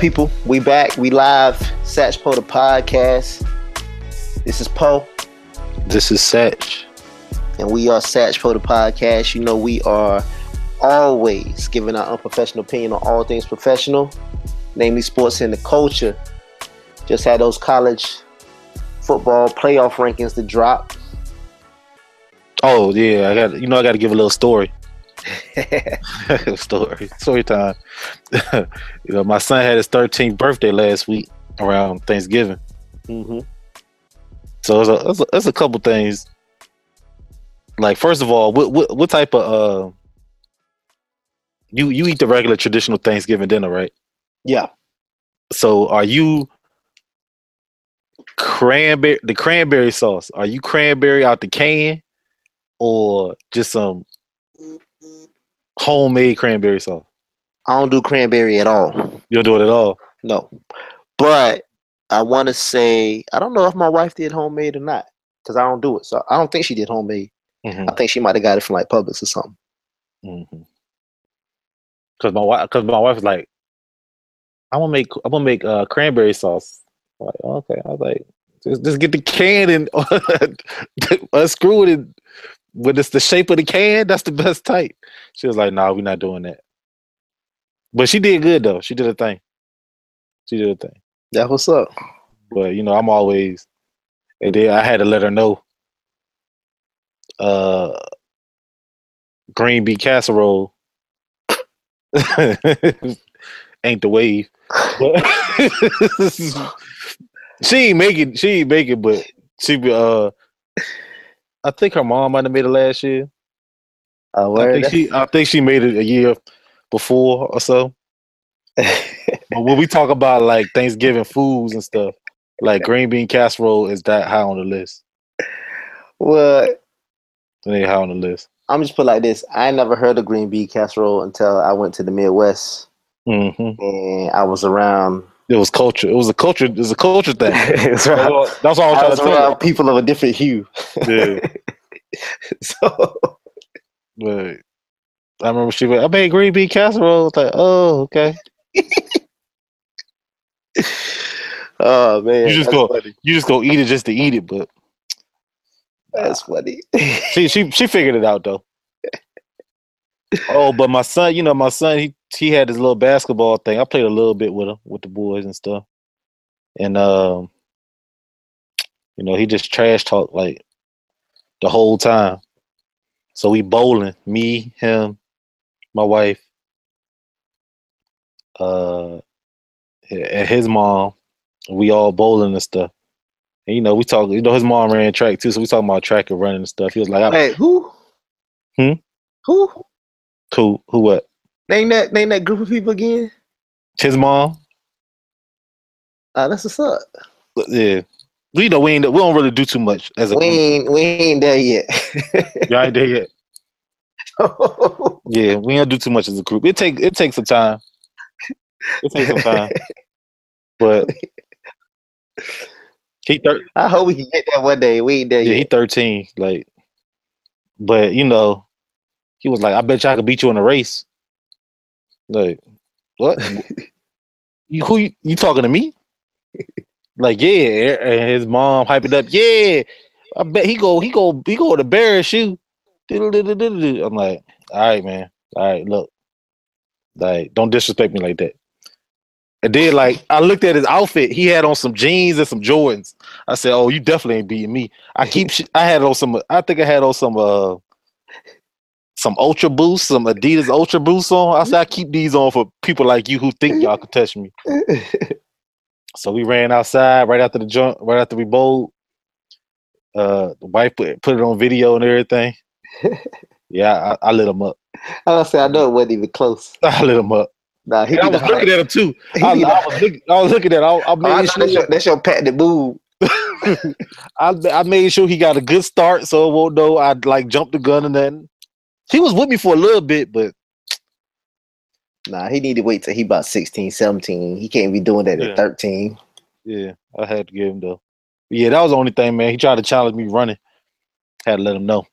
people? We back. We live. Satch Poe the podcast. This is Poe, This is Satch. and we are Satch Poe the podcast. You know, we are always giving our unprofessional opinion on all things professional, namely sports and the culture. Just had those college football playoff rankings to drop. Oh yeah, I got you know I got to give a little story. story, story time. you know, my son had his 13th birthday last week around Thanksgiving. hmm So it's a, it's a, a couple things. Like first of all, what what, what type of uh you you eat the regular traditional Thanksgiving dinner, right? Yeah. So are you cranberry the cranberry sauce? Are you cranberry out the can or just some homemade cranberry sauce? I don't do cranberry at all. You don't do it at all. No. But I want to say, I don't know if my wife did homemade or not because I don't do it. So I don't think she did homemade. I think she might have got it from like Publix or something. Mm-hmm. Cause my wife, cause my wife was like, "I'm gonna make, I'm gonna make uh, cranberry sauce." I'm like, okay, I was like, just, just get the can and unscrew it, and when it's the shape of the can, that's the best type. She was like, "No, nah, we're not doing that." But she did good though. She did a thing. She did a thing. That what's up. But you know, I'm always, and then I had to let her know. Uh, green bean casserole ain't the wave. She ain't making. It, she ain't making, but she be. Uh, I think her mom might have made it last year. Uh, I think she. I think she made it a year before or so. But when we talk about like Thanksgiving foods and stuff, like green bean casserole is that high on the list. well, It ain't high on the list. I'm just put like this. I never heard of green bean casserole until I went to the Midwest hmm and I was around. It was culture. It was a culture. It was a culture thing. That's That's right. all, that's all I I'm was trying to around tell people of a different hue. Yeah, so but I remember she went, I made green bean casserole. I was like, oh, okay. Oh man. You just go- funny. You just go eat it just to eat it. But That's funny. she she she figured it out though. Oh, but my son, you know, my son, he he had this little basketball thing. I played a little bit with him with the boys and stuff. And um, you know, he just trash talked like the whole time. So we bowling, me, him, my wife, uh and his mom. We all bowling and stuff. And you know, we talk, you know, his mom ran track too, so we talking about track and running and stuff. He was like, Hey, who? Hmm? Who? Who who what? Name that name that group of people again. His mom? Uh, that's what's up. But, Yeah. We know we ain't we don't really do too much as a We group. ain't we ain't there yet. Y'all ain't there yet. Yeah, we don't do too much as a group. It take it takes some time. It takes some time. But he thir- I hope we can get that one day. We ain't there yeah, he 13. Like but you know, he was like, I bet you I could beat you in a race. Like, what? you who you, you talking to me? Like, yeah, and his mom hype it up. Yeah, I bet he go, he go, he go to embarrass you. Diddle-diddle-diddle-diddle. I'm like, all right, man. All right, look, like, don't disrespect me like that. And then, like, I looked at his outfit. He had on some jeans and some Jordans. I said, "Oh, you definitely ain't beating me." I keep, sh- I had on some. I think I had on some, uh, some Ultra Boost, some Adidas Ultra Boost on. I said, "I keep these on for people like you who think y'all could touch me." So we ran outside right after the jump, right after we bowled. Uh, the wife put, put it on video and everything. Yeah, I, I lit him up. I was say I know it wasn't even close. I lit him up. Nah, he I be the was looking at him too. I, I was looking. I was looking at. I, I Oh, I made know that's, sure. your, that's your patented move. I, I made sure he got a good start, so it won't know I like jumped the gun and then he was with me for a little bit, but Nah, he need to wait till he about 16, 17. He can't be doing that Yeah. at 13. yeah, I had to give him though. Yeah, that was the only thing, man. He tried to challenge me running. Had to let him know.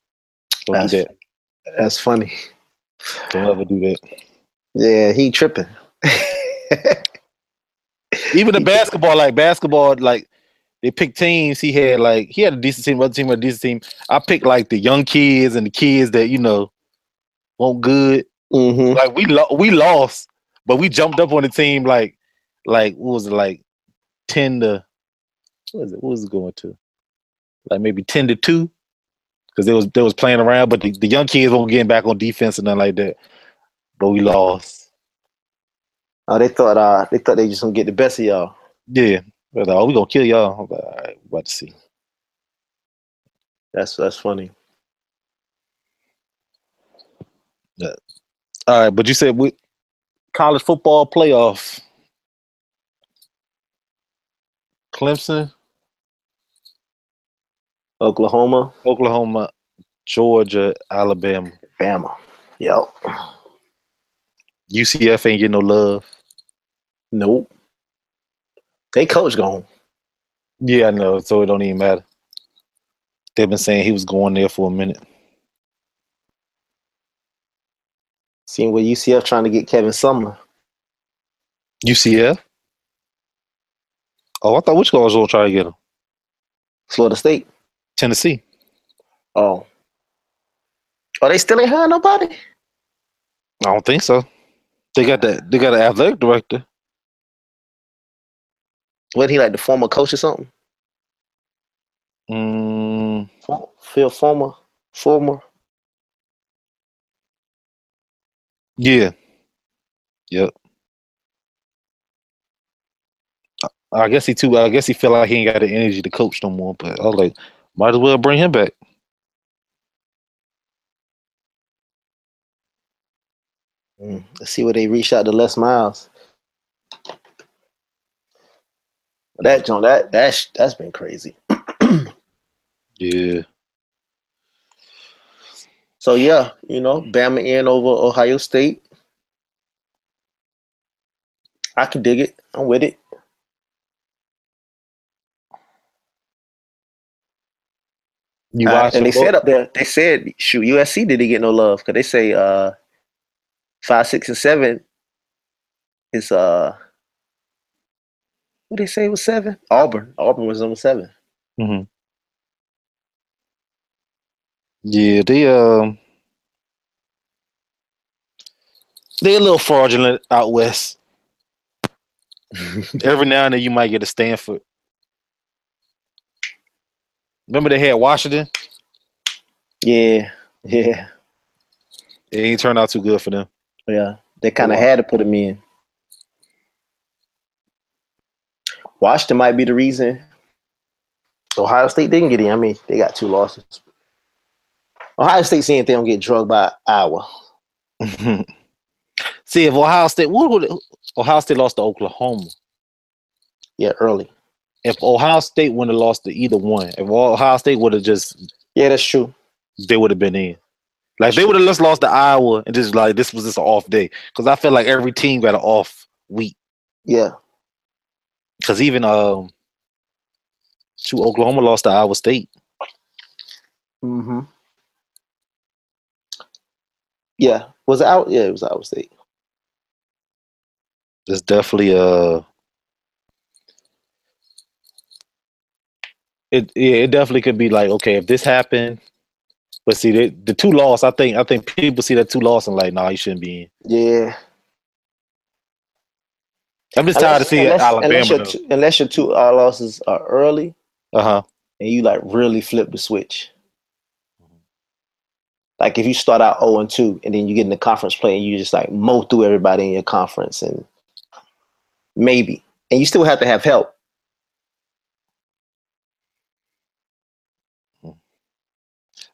Don't That's- do that. That's funny. Don't ever do that. Yeah, he tripping. Even the basketball, like basketball, like they picked teams. He had like he had a decent team, other team had a decent team. I picked like the young kids and the kids that you know won't good. Mm-hmm. Like we lo- we lost, but we jumped up on the team like like what was it like ten to what was it what was it going to like maybe ten to two because they was they was playing around, but the, the young kids weren't getting back on defense and nothing like that. But we lost. Oh, they thought uh they thought they just gonna get the best of y'all. Yeah, but oh, we gonna kill y'all. I'm like, all right, about to see. That's that's funny. All right, but you said with college football playoff, Clemson, Oklahoma, Oklahoma, Georgia, Alabama, Bama. Yep. UCF ain't getting no love. Nope. They coach gone. Yeah, I know. So it don't even matter. They've been saying he was going there for a minute. Seeing where UCF trying to get Kevin Sumlin. UCF. Oh, I thought which guys was gonna try to get him. Florida State. Tennessee. Oh. Oh, they still ain't hiring nobody? I don't think so. They got that. They got an athletic director. What he like the former coach or something? Mm, Phil Fulmer former. Yeah. Yep. I- guess he too. I guess he feel like he ain't got the energy to coach no more. But I was like, might as well bring him back. Mm, Let's see where they reached out to Les Miles. That John, that that's that's been crazy. Yeah. So yeah, you know, Bama in over Ohio State. I can dig it. I'm with it. You Uh, and they said up there, they said, shoot, USC didn't get no love because they say uh five, six, and seven is uh what they say was seven? Auburn. Auburn was number seven. hmm Yeah, they um they a little fraudulent out west. Every now and then you might get a Stanford. Remember they had Washington? Yeah, yeah, It ain't turned out too good for them. yeah. They kind of had to put him in. Washington might be the reason Ohio State didn't get in. I mean, they got two losses. Ohio State saying they don't get drugged by Iowa. See if Ohio State what would Ohio State lost to Oklahoma. Yeah, early. If Ohio State wouldn't have lost to either one, if Ohio State would have just Yeah, that's true. they would have been in. Like they would have just lost to Iowa and just like this was just an off day. Because I feel like every team got an off week. Yeah. Because even um, to Oklahoma lost to Iowa State. Mm-hmm. Yeah. Was it out? Yeah, it was Iowa State. It's definitely uh It yeah, it definitely could be like okay if this happened, but see the the two loss. I think I think people see that two loss and like nah, you shouldn't be in. Yeah. I'm just tired of seeing unless, Alabama. unless your, two, unless your two uh, losses are early Uh huh. and you like really flip the switch. Like if you start out 0 and 2 and then you get in the conference play and you just like mow through everybody in your conference and maybe. And you still have to have help.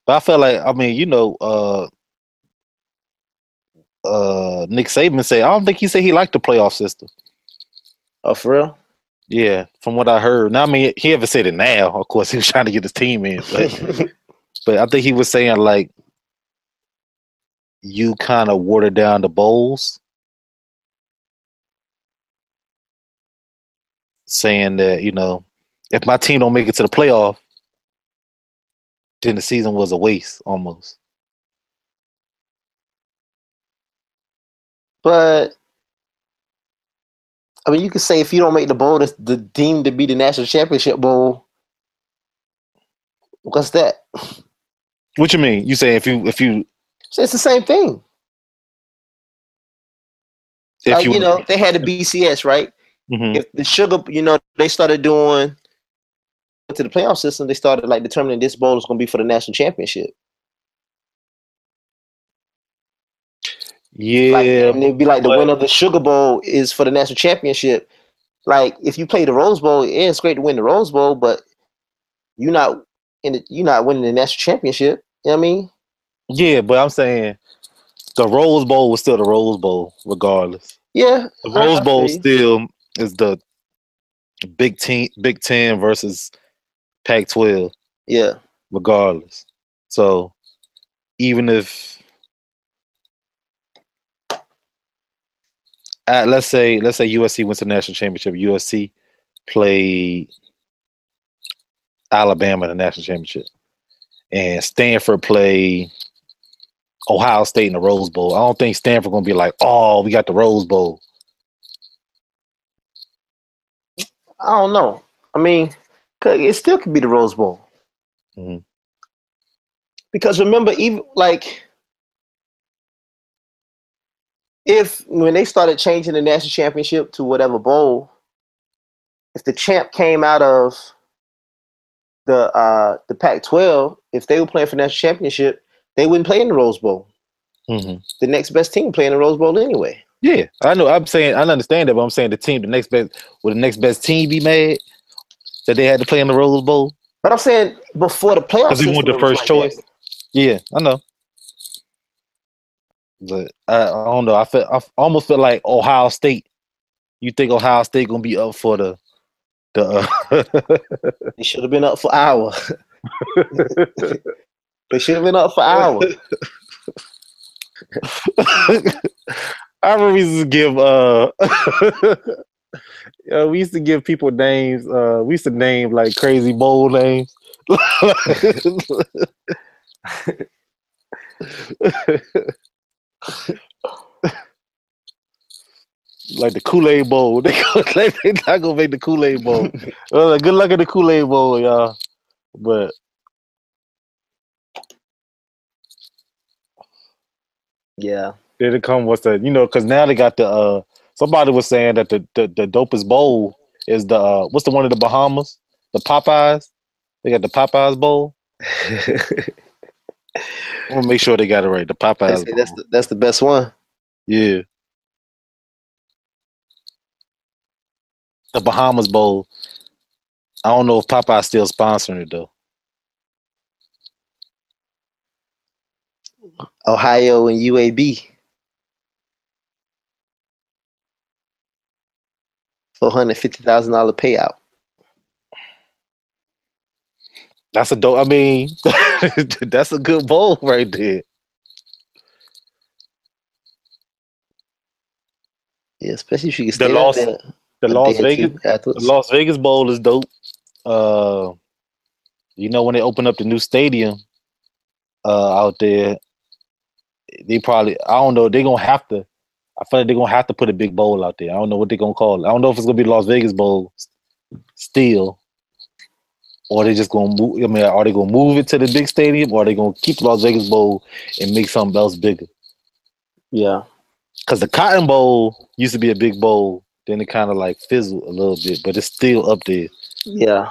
But I feel like I mean you know uh uh Nick Saban said I don't think he said he liked the playoff system. Oh, for real? Yeah, from what I heard. Now I mean he haven't said it now. Of course he was trying to get his team in, but but I think he was saying like you kind of water down the bowls, saying that you know if my team don't make it to the playoff, then the season was a waste almost. but I mean, you could say if you don't make the bowl, that's the deemed to be the national championship bowl. What's that? What you mean? You say if you if you it's the same thing. if like, you, know, they had the BCS, right? Mhm. If the sugar, you know, they started doing to the playoff system, they started like determining this bowl is going to be for the national championship. yeah, Like, and it'd be like the but- winner of the Sugar Bowl is for the national championship. Like if you play the Rose Bowl, yeah, it's great to win the Rose Bowl, but you're not in the, you're not winning the national championship. You know what I mean? Yeah, but I'm saying the Rose Bowl was still the Rose Bowl, regardless. Yeah. The Rose I Bowl still is the Big Ten, Big Ten versus Pac-12, Yeah. regardless. So even if, uh, let's say, let's say USC wins the national championship, USC played Alabama in the national championship, and Stanford play Ohio State in the Rose Bowl. I don't think Stanford gonna be like, oh, we got the Rose Bowl. I don't know. I mean, it still could be the Rose Bowl. Mhm. Because remember, even like if when they started changing the national championship to whatever bowl, if the champ came out of the uh the Pac-12, if they were playing for national championship, they wouldn't play in the Rose Bowl. Mhm. The next best team playing the Rose Bowl anyway. Yeah, I know. I'm saying I understand that, but I'm saying the team, the next best, would the next best team be mad that they had to play in the Rose Bowl? But I'm saying before the playoffs, Because we want the first choice. Yeah, I know. But I, I don't know. I feel I almost feel like Ohio State. You think Ohio State gonna be up for the the? Uh, They should have been up for hour. they should have been up for hours. I remember we used to give uh yeah, we used to give people names. Uh we used to name like crazy bowl names. like the Kool-Aid Bowl. They go, they they not gonna make the Kool-Aid Bowl. Well, like, good luck at the Kool-Aid Bowl, y'all. But Yeah. Did it come? with the you know? Because now they got the. uh Somebody was saying that the the, the dopest bowl is the uh, what's the one in the Bahamas? The Popeyes. They got the Popeyes bowl. I'm gonna make sure they got it right. The Popeyes. that's bowl. the, that's the best one. yeah. The Bahamas bowl. I don't know if Popeye's still sponsoring it though. Ohio and UAB. Four hundred fifty thousand dollar payout. That's a dope. I mean, that's a good bowl right there. Yeah, especially if you can The stay Las- there The Las Vegas The. Las Vegas Bowl is dope. Uh, you know when they open up the new stadium uh, out there, they probably I don't know they're gonna have to. I feel like they're gonna have to put a big bowl out there. I don't know what they're gonna call it. I don't know if it's gonna be Las Vegas Bowl still, or they just gonna move. I mean, are they gonna move it to the big stadium, or are they gonna keep Las Vegas Bowl and make something else bigger? Yeah. Because the Cotton Bowl used to be a big bowl, then it kind of like fizzled a little bit, but it's still up there. Yeah.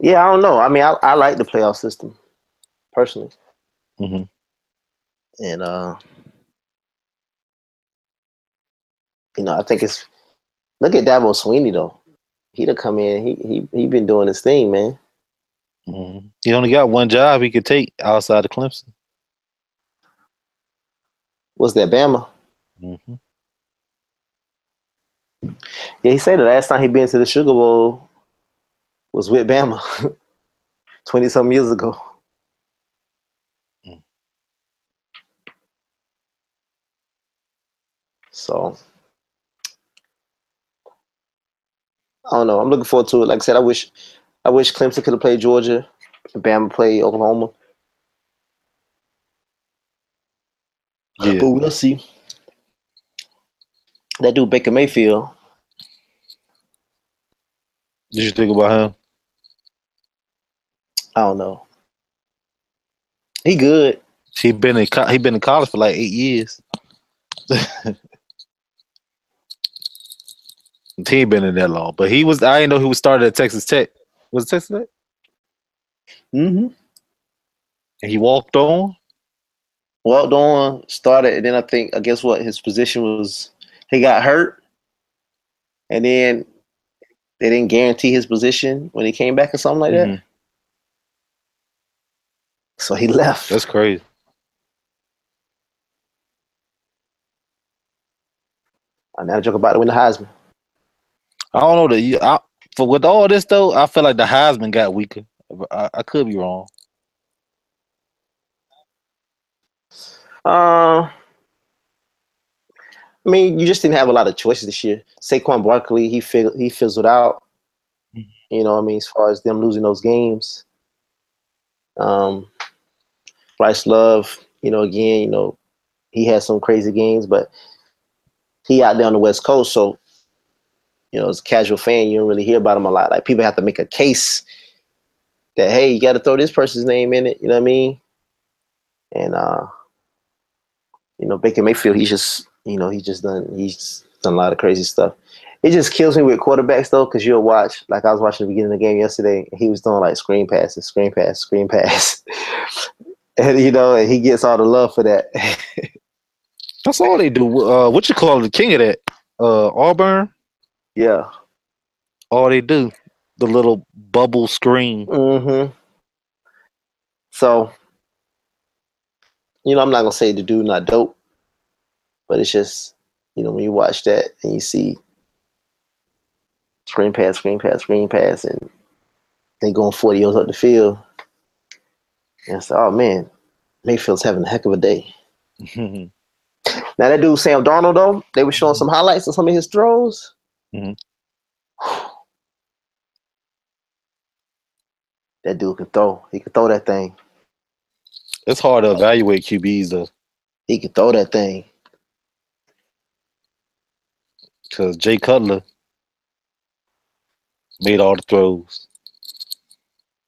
Yeah, I don't know. I mean, I, I like the playoff system personally, hmm and uh, you know, I think it's look at Dabo Swinney though. He'd have come in. He he he been doing his thing, man. hmm He only got one job he could take outside of Clemson. What's that, Bama? hmm Yeah, he said the last time he been to the Sugar Bowl was with Bama, twenty some years ago. Mm. So I don't know. I'm looking forward to it. Like I said, I wish I wish Clemson could have played Georgia, and Bama played Oklahoma. Yeah. But we'll see. That dude Baker Mayfield. Did you think about him? I don't know. He good. He been in co- he been in college for like eight years. he ain't been in that long, but he was. I didn't know he was started at Texas Tech. Was it Texas Tech? Mm-hmm. And he walked on. Walked on, started, and then I think I guess what his position was. He got hurt, and then they didn't guarantee his position when he came back or something like that. So he left. That's crazy. And now joke about to win the Heisman. I don't know that. I, for with all this though, I feel like the Heisman got weaker. I, I could be wrong. Uh, I mean, you just didn't have a lot of choices this year. Saquon Barkley, he fig- he fizzled out. Mhm. You know, what I mean, as far as them losing those games. Um, Bryce Love, you know, again, you know, he had some crazy games, but he out there on the West Coast, so you know, as a casual fan, you don't really hear about him a lot. Like people have to make a case that hey, you got to throw this person's name in it. You know what I mean? And uh, you know, Baker Mayfield, he's just, you know, he's just done, he's done a lot of crazy stuff. It just kills me with quarterbacks though, because you'll watch, like I was watching the beginning of the game yesterday, and he was doing like screen passes, screen pass, screen pass, and you know, and he gets all the love for that. That's all they do. Uh, what you call the king of that? Uh, Auburn. yeah. All they do, the little bubble screen. Mm-hmm. So, you know, I'm not gonna say the dude not dope, but it's just, you know, when you watch that and you see screen pass, screen pass, screen pass, and they going 40 yards up the field, and it's like, oh man, Mayfield's having a heck of a day. Now that dude Sam Darnold though, they were showing some highlights of some of his throws. Mhm. That dude can throw. He can throw that thing. it's hard to evaluate QBs though, He can throw that thing. because Jay Cutler made all the throws.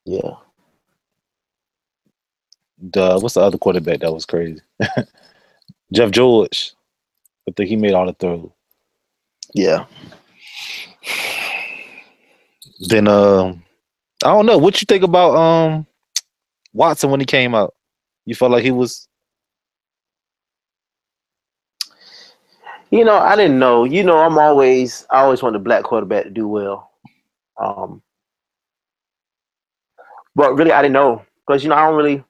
Yeah. The what's the other quarterback that was crazy? Jeff George. I think he made all the throws. Yeah. Then um, I don't know what you think about um Watson when he came out. You felt like he was You know, I didn't know. You know, I'm always I always want the black quarterback to do well. Um but really I didn't know. Because you know, I don't really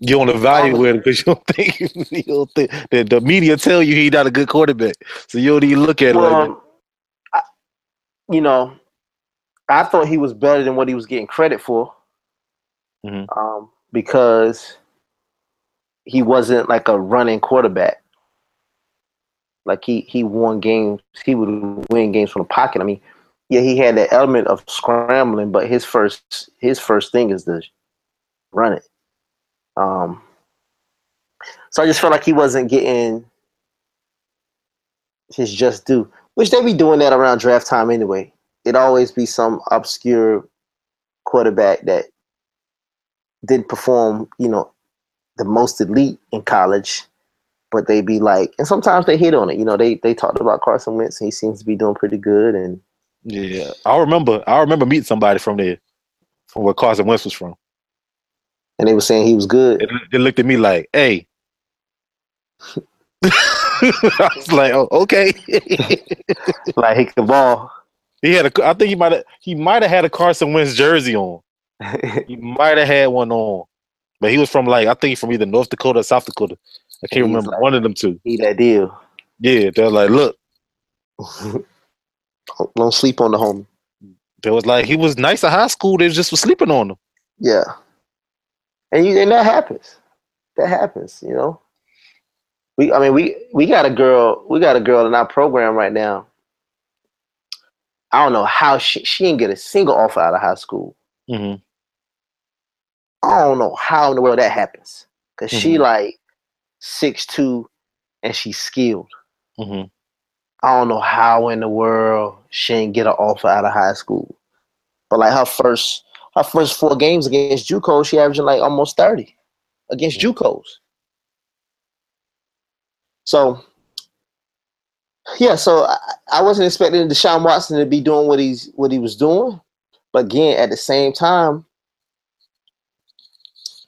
you don't evaluate him because you don't think you don't think the, the media tell you he's not a good quarterback, so you don't even look at it like I, you know, I thought he was better than what he was getting credit for. Mhm. Um, because he wasn't like a running quarterback. Like he he won games, he would win games from the pocket. I mean, yeah, he had that element of scrambling, but his first his first thing is to run it. Um, so I just felt like he wasn't getting his just due, which they be doing that around draft time anyway. It always be some obscure quarterback that didn't perform, you know, the most elite in college, but they be like, and sometimes they hit on it. You know, they they talked about Carson Wentz, and he seems to be doing pretty good, and Yeah, I remember. I remember meeting somebody from there, from where Carson Wentz was from. And they were saying he was good. They, they looked at me like, "Hey." I was like, "Oh, okay." like he can ball. he had a. I think he might have. He might have had a Carson Wentz jersey on. He might have had one on, but he was from like I think from either North Dakota or South Dakota. I can't He's remember like- one of them two. he that deal. Yeah, they're like, look, Don't sleep on the homie. there was like he was nice at high school. They just was sleeping on him. Yeah, and you and that happens. That happens. You know. We, I mean, we we got a girl. We got a girl in our program right now. I don't know how she she didn't get a single offer out of high school. hmm I don't know how in the world that happens. because she Mhm. like six two, and she's skilled. Mm-hmm. I don't know how in the world she didn't get an offer out of high school. But like her first her first four games against JUCO, she averaging like almost 30 against JUCOs. So yeah, so I, I wasn't expecting Deshaun Watson to be doing what he's what he was doing. But again, at the same time,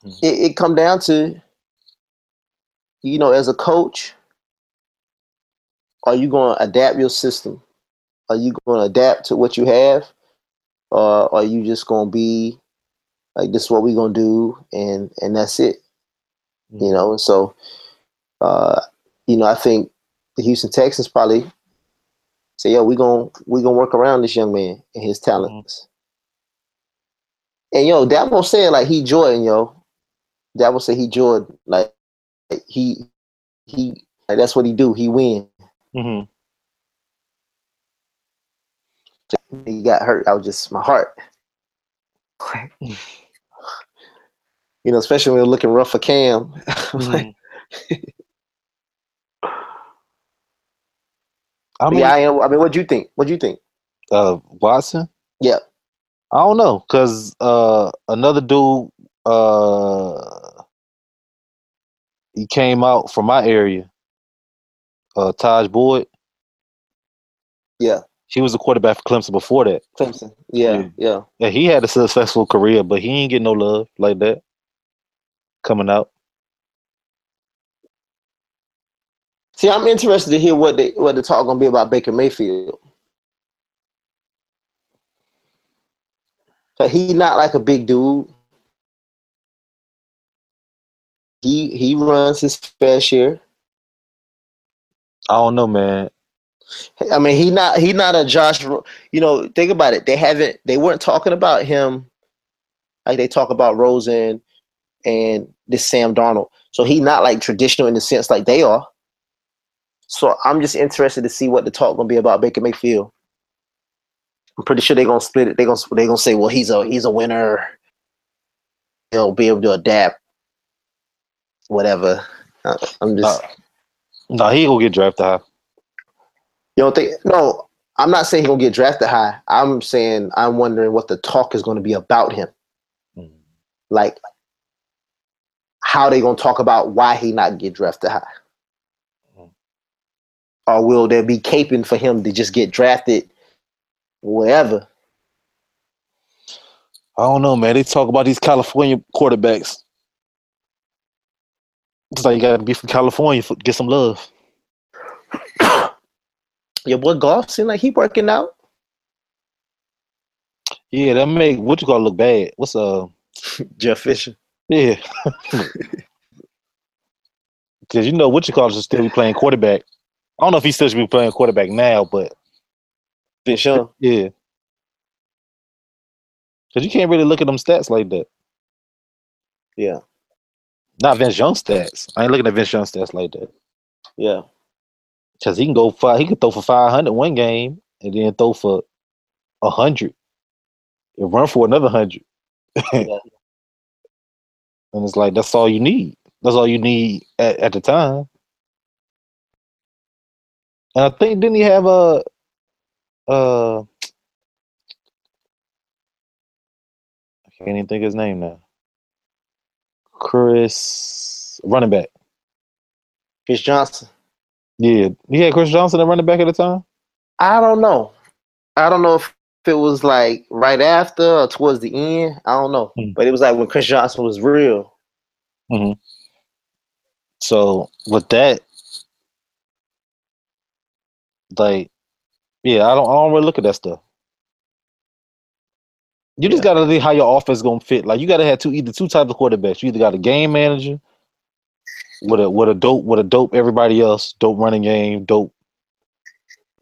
Mhm. it, it come down to you know, as a coach, are you going to adapt your system? Are you going to adapt to what you have, or are you just going to be like this? Is what we're going to do, and and that's it. You know, so, uh, you know, I think the Houston Texans probably say, "Yo, we gonna we gonna work around this young man and his talents." And yo, that Dabo said like he Jordan, yo. That Dabo said he Jordan, like he he like, that's what he do. He win. Mm-hmm. He got hurt. I was just my heart. you know, especially when they're looking rough for Cam. I I mean, yeah, I am. I mean, what do you think? What do you think? uh, Watson. Yeah. I don't know, cause uh, another dude, uh, he came out from my area. Uh, Tajh Boyd. Yeah, He was a quarterback for Clemson before that. Clemson. Yeah, Yeah. yeah. Yeah, he had a successful career, but he ain't get no love like that coming out. See, I'm interested to hear what they what the talk gonna be about Baker Mayfield. So he not like a big dude. He he runs his fair share. I don't know, man. I mean, he not he not a Josh. You know, think about it. They haven't. They weren't talking about him like they talk about Rosen and this Sam Darnold. So he not like traditional in the sense like they are. So I'm just interested to see what the talk gonna be about Baker Mayfield. I'm pretty sure they're gonna split it. They're gonna they're gonna say, well, he's a he's a winner. He'll be able to adapt. Whatever. Uh, I'm just. Uh, No, he gonna get drafted high. You don't think? No, I'm not saying he's gonna get drafted high. I'm saying I'm wondering what the talk is gonna be about him. Like, how they gonna talk about why he not get drafted high? Mm. Or will there be caping for him to just get drafted wherever? I don't know, man. They talk about these California quarterbacks. It's like you gotta be from California for get some love. Your boy Goff seem like he working out. Yeah, that make what you call it look bad. What's uh Jeff Fisher. yeah. Cause you know what you call should still be playing quarterback. I don't know if he still should be playing quarterback now, but Fisher. yeah. Cause you can't really look at them stats like that. Yeah. Not Vince Young stats. I ain't looking at Vince Young stats like that. Yeah. Cause he can go five. He can throw for five hundred one game, and then throw for a hundred, and run for another hundred. Yeah. And it's like that's all you need. That's all you need at, at the time. And I think didn't he have a uh I can't even think his name now. Chris running back. Chris Johnson. Yeah. He had Chris Johnson at running back at the time. I don't know. I don't know if it was like right after or towards the end. I don't know. Hmm. But it was like when Chris Johnson was real. So with that, like, yeah, I don't, I don't really look at that stuff. You just gotta see how your offense gonna fit. Like, you gotta have two either two types of quarterbacks. You either got a game manager with a with a dope with a dope everybody else, dope running game, dope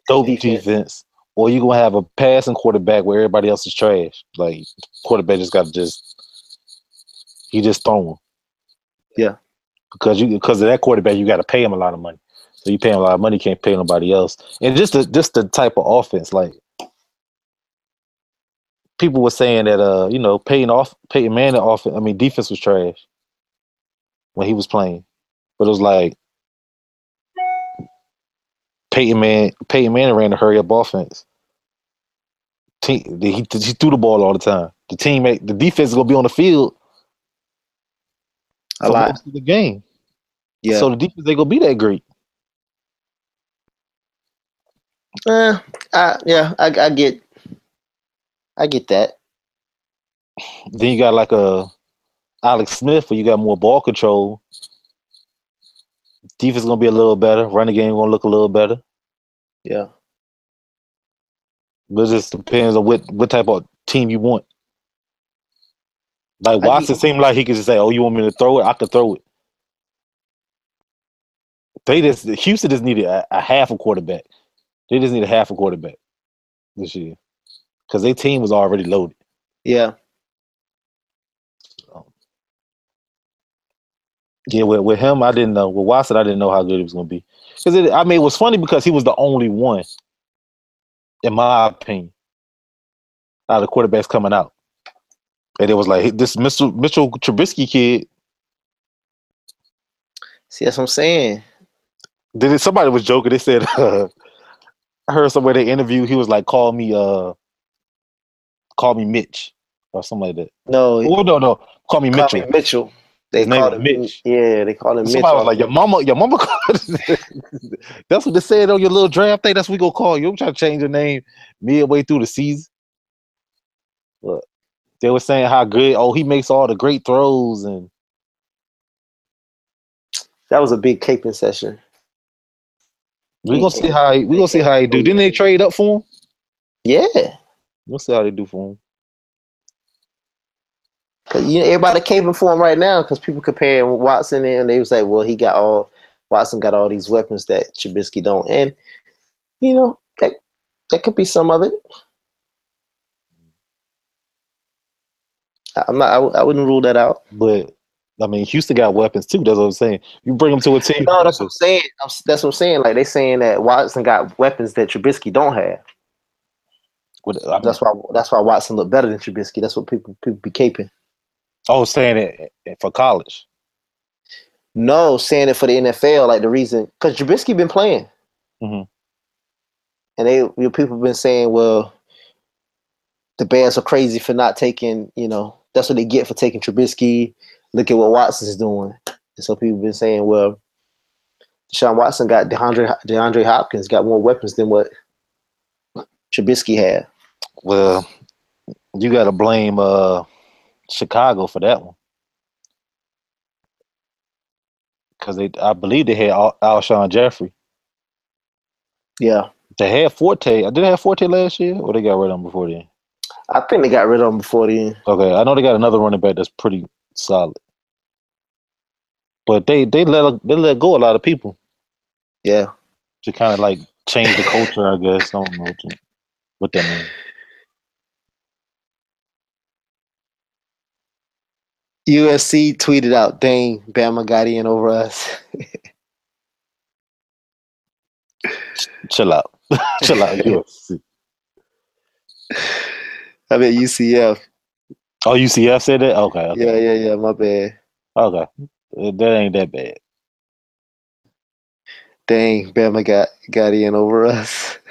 dope Defense. or you gonna have a passing quarterback where everybody else is trash. Like, quarterback just gotta just he just throwing. Yeah. because you because of that quarterback, you got to pay him a lot of money. So you pay him a lot of money, can't pay nobody else. And just the just the type of offense, like people were saying that uh, you know, Peyton off Peyton Manning offense, I mean defense was trash when he was playing. But it was like Peyton Man, Peyton Manning ran a hurry up offense. Team, he, he threw the ball all the time. The team, the defense is gonna be on the field A lot. of the game. Yeah. So the defense they gonna be that great. Uh, I, yeah, I, I get, I get that. Then you got like a Alex Smith, where you got more ball control. Defense is gonna be a little better. Running game gonna look a little better. Yeah. But it just depends on what what type of team you want. Like I Watson seemed like he could just say, "Oh, you want me to throw it? I could throw it." They just Houston just needed a, a half a quarterback. They just need a half a quarterback this year because their team was already loaded. Yeah. Yeah, with, with him, I didn't know. With Watson, I didn't know how good he was going to be. Because I mean, it was funny because he was the only one, in my opinion, out of the quarterbacks coming out. And it was like this Mitchell Mitchell Trubisky kid. See, that's what I'm saying. Did it? Somebody was joking. They said, uh, I heard somewhere they interviewed. He was like, "Call me, uh, call me Mitch," or something like that. No, Oh no, no, call me call Mitchell. me Mitchell. They called was him Mitch. Yeah, they call him Mitch. Somebody was like, "Your mama, your mama." called That's what they said on your little draft day. That's what we gonna call you. I'm trying to change your name midway through the season. But they were saying how good. Oh, he makes all the great throws, and that was a big caping session. we gonna see how he, we gonna see how he do. Didn't they trade up for him? Yeah, We'll see how they do for him. Cause you know everybody caping for him right now because people comparing Watson and they was like, well, he got all Watson got all these weapons that Trubisky don't, and you know that that could be some of it. I- I'm not. I, w- I wouldn't rule that out. But I mean, Houston got weapons too. That's what I'm saying. You bring them to a team. No, that's what I'm saying. I'm, that's what I'm saying. Like they saying that Watson got weapons that Trubisky don't have. With- I mean, That's why. That's why Watson looked better than Trubisky. That's what people people be caping. Oh, saying it for college. No, saying it for the NFL, like the reason because Trubisky been playing, Mhm. and they you know, people been saying, well, the Bears are crazy for not taking. You know, that's what they get for taking Trubisky. Look at what Watson's doing, and so people been saying, well, Deshaun Watson got DeAndre DeAndre Hopkins got more weapons than what Trubisky had. Well, you got to blame uh, Chicago for that one. Because they, I believe they had Al- Alshon Jeffery. Yeah, They had Forte. I Did they have Forte last year, or they got rid of him before then? I think they got rid of him before the end. Okay, I know they got another running back that's pretty solid. But they they let they let go a lot of people Yeah, to kind of like change the culture. I guess I don't know what, what that means. USC tweeted out, "Dang, Bama got in over us." Chill out, chill out. USC. I mean UCF. Oh, UCF said that. Okay, okay. Yeah, yeah, yeah. My bad. Okay, that ain't that bad. Dang, Bama got got in over us.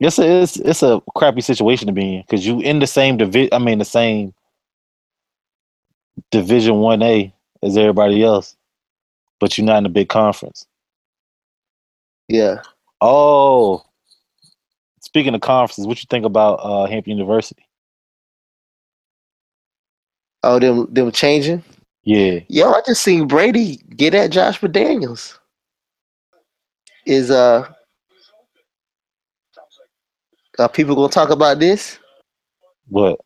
It's a it's, it's a crappy situation to be in because you in the same division. I mean, the same Division One A as everybody else, but you're not in a big conference. Yeah. Oh, speaking of conferences, what you think about uh, Hampton University? Oh, them them changing. Yeah, Yo, I just seen Brady get at Josh McDaniels. Is uh, are people gonna talk about this? but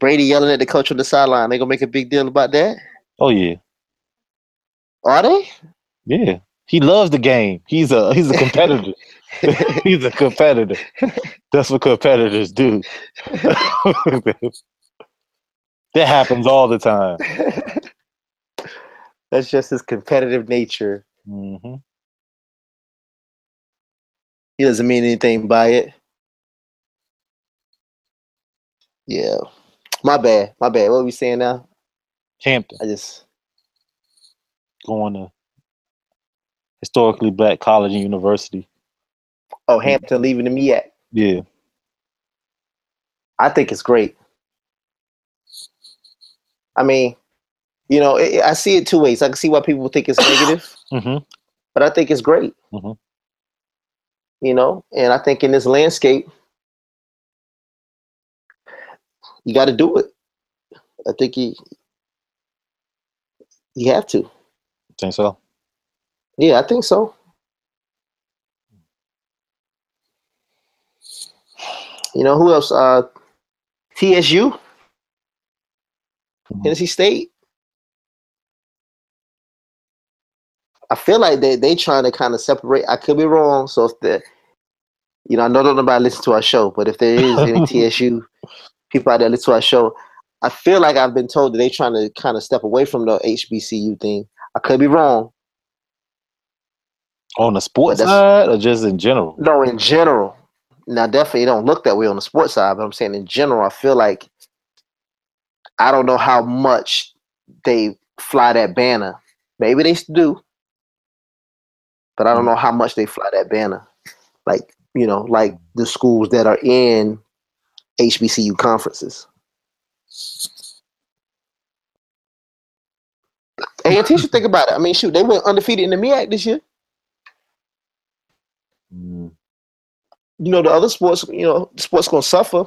Brady yelling at the coach on the sideline. They gonna make a big deal about that? oh yeah, Are they? yeah. He loves the game. He's a he's a competitor. he's a competitor. That's what competitors do. that happens all the time. That's just his competitive nature. Mm-hmm. He doesn't mean anything by it. Yeah. My bad. My bad. What are we saying now? Hampton. I just Going to historically black college and university. oh Hampton leaving the MEAC. Yeah. I think it's great. I mean, you know, it, I see it two ways. I can see why people think it's negative, hmm but I think it's great. Mhm. You know, and I think in this landscape, you got to do it. I think you you have to. Think so? Yeah, I think so. You know who else? Uh, TSU, Mhm. Tennessee State. I feel like they they trying to kind of separate. I could be wrong. So if the, you know, I know don't nobody listen to our show, but if there is any TSU people out there listen to our show, I feel like I've been told that they're trying to kind of step away from the HBCU thing. I could be wrong. On the sports side or just in general? No, in general. Now, definitely don't look that way on the sports side, but I'm saying in general, I feel like I don't know how much they fly that banner. Maybe they do, but I don't hmm. know how much they fly that banner. Like you know, like the schools that are in HBCU conferences. And you should think about it. I mean, shoot, they went undefeated in the MEAC this year. Mm. you know the other sports you know sports gonna suffer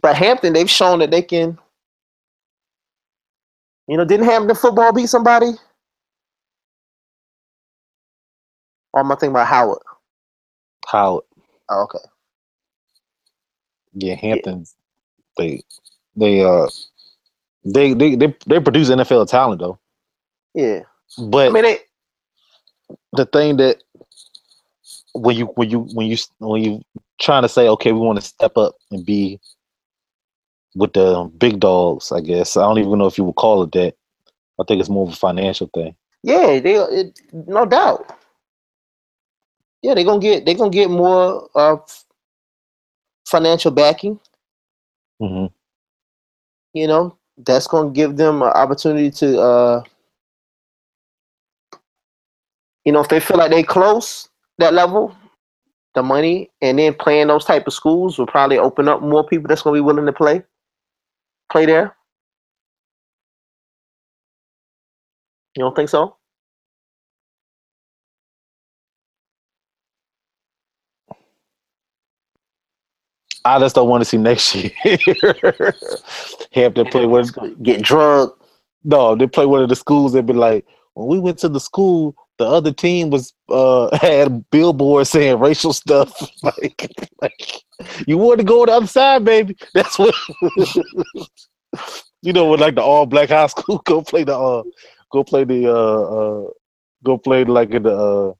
but hampton they've shown that they can you know didn't hampton football beat somebody or am i thinking about howard Howard. oh, okay Yeah, Hamptons. They they uh they they they they produce NFL talent though. yeah. But i mean they the thing that when you when you when you when you trying to say okay we want to step up and be with the big dogs i guess. I don't even know if you would call it that. I think it's more of a financial thing. Yeah they it, no doubt. Yeah they're gonna get they're gonna get more uh financial backing. Hmm you know that's going to give them an opportunity to uh you know if they feel like they close that level the money and then playing those type of schools will probably open up more people that's going to be willing to play play there. You don't think so i just don't want to see next year. Have to play with get drunk. no they play one of the schools that be like when we went to the school the other team was uh had billboards saying racial stuff. Like like you want to go on the other side baby? That's what you know with like the all black high school go play the uh go play the uh uh go play like in the uh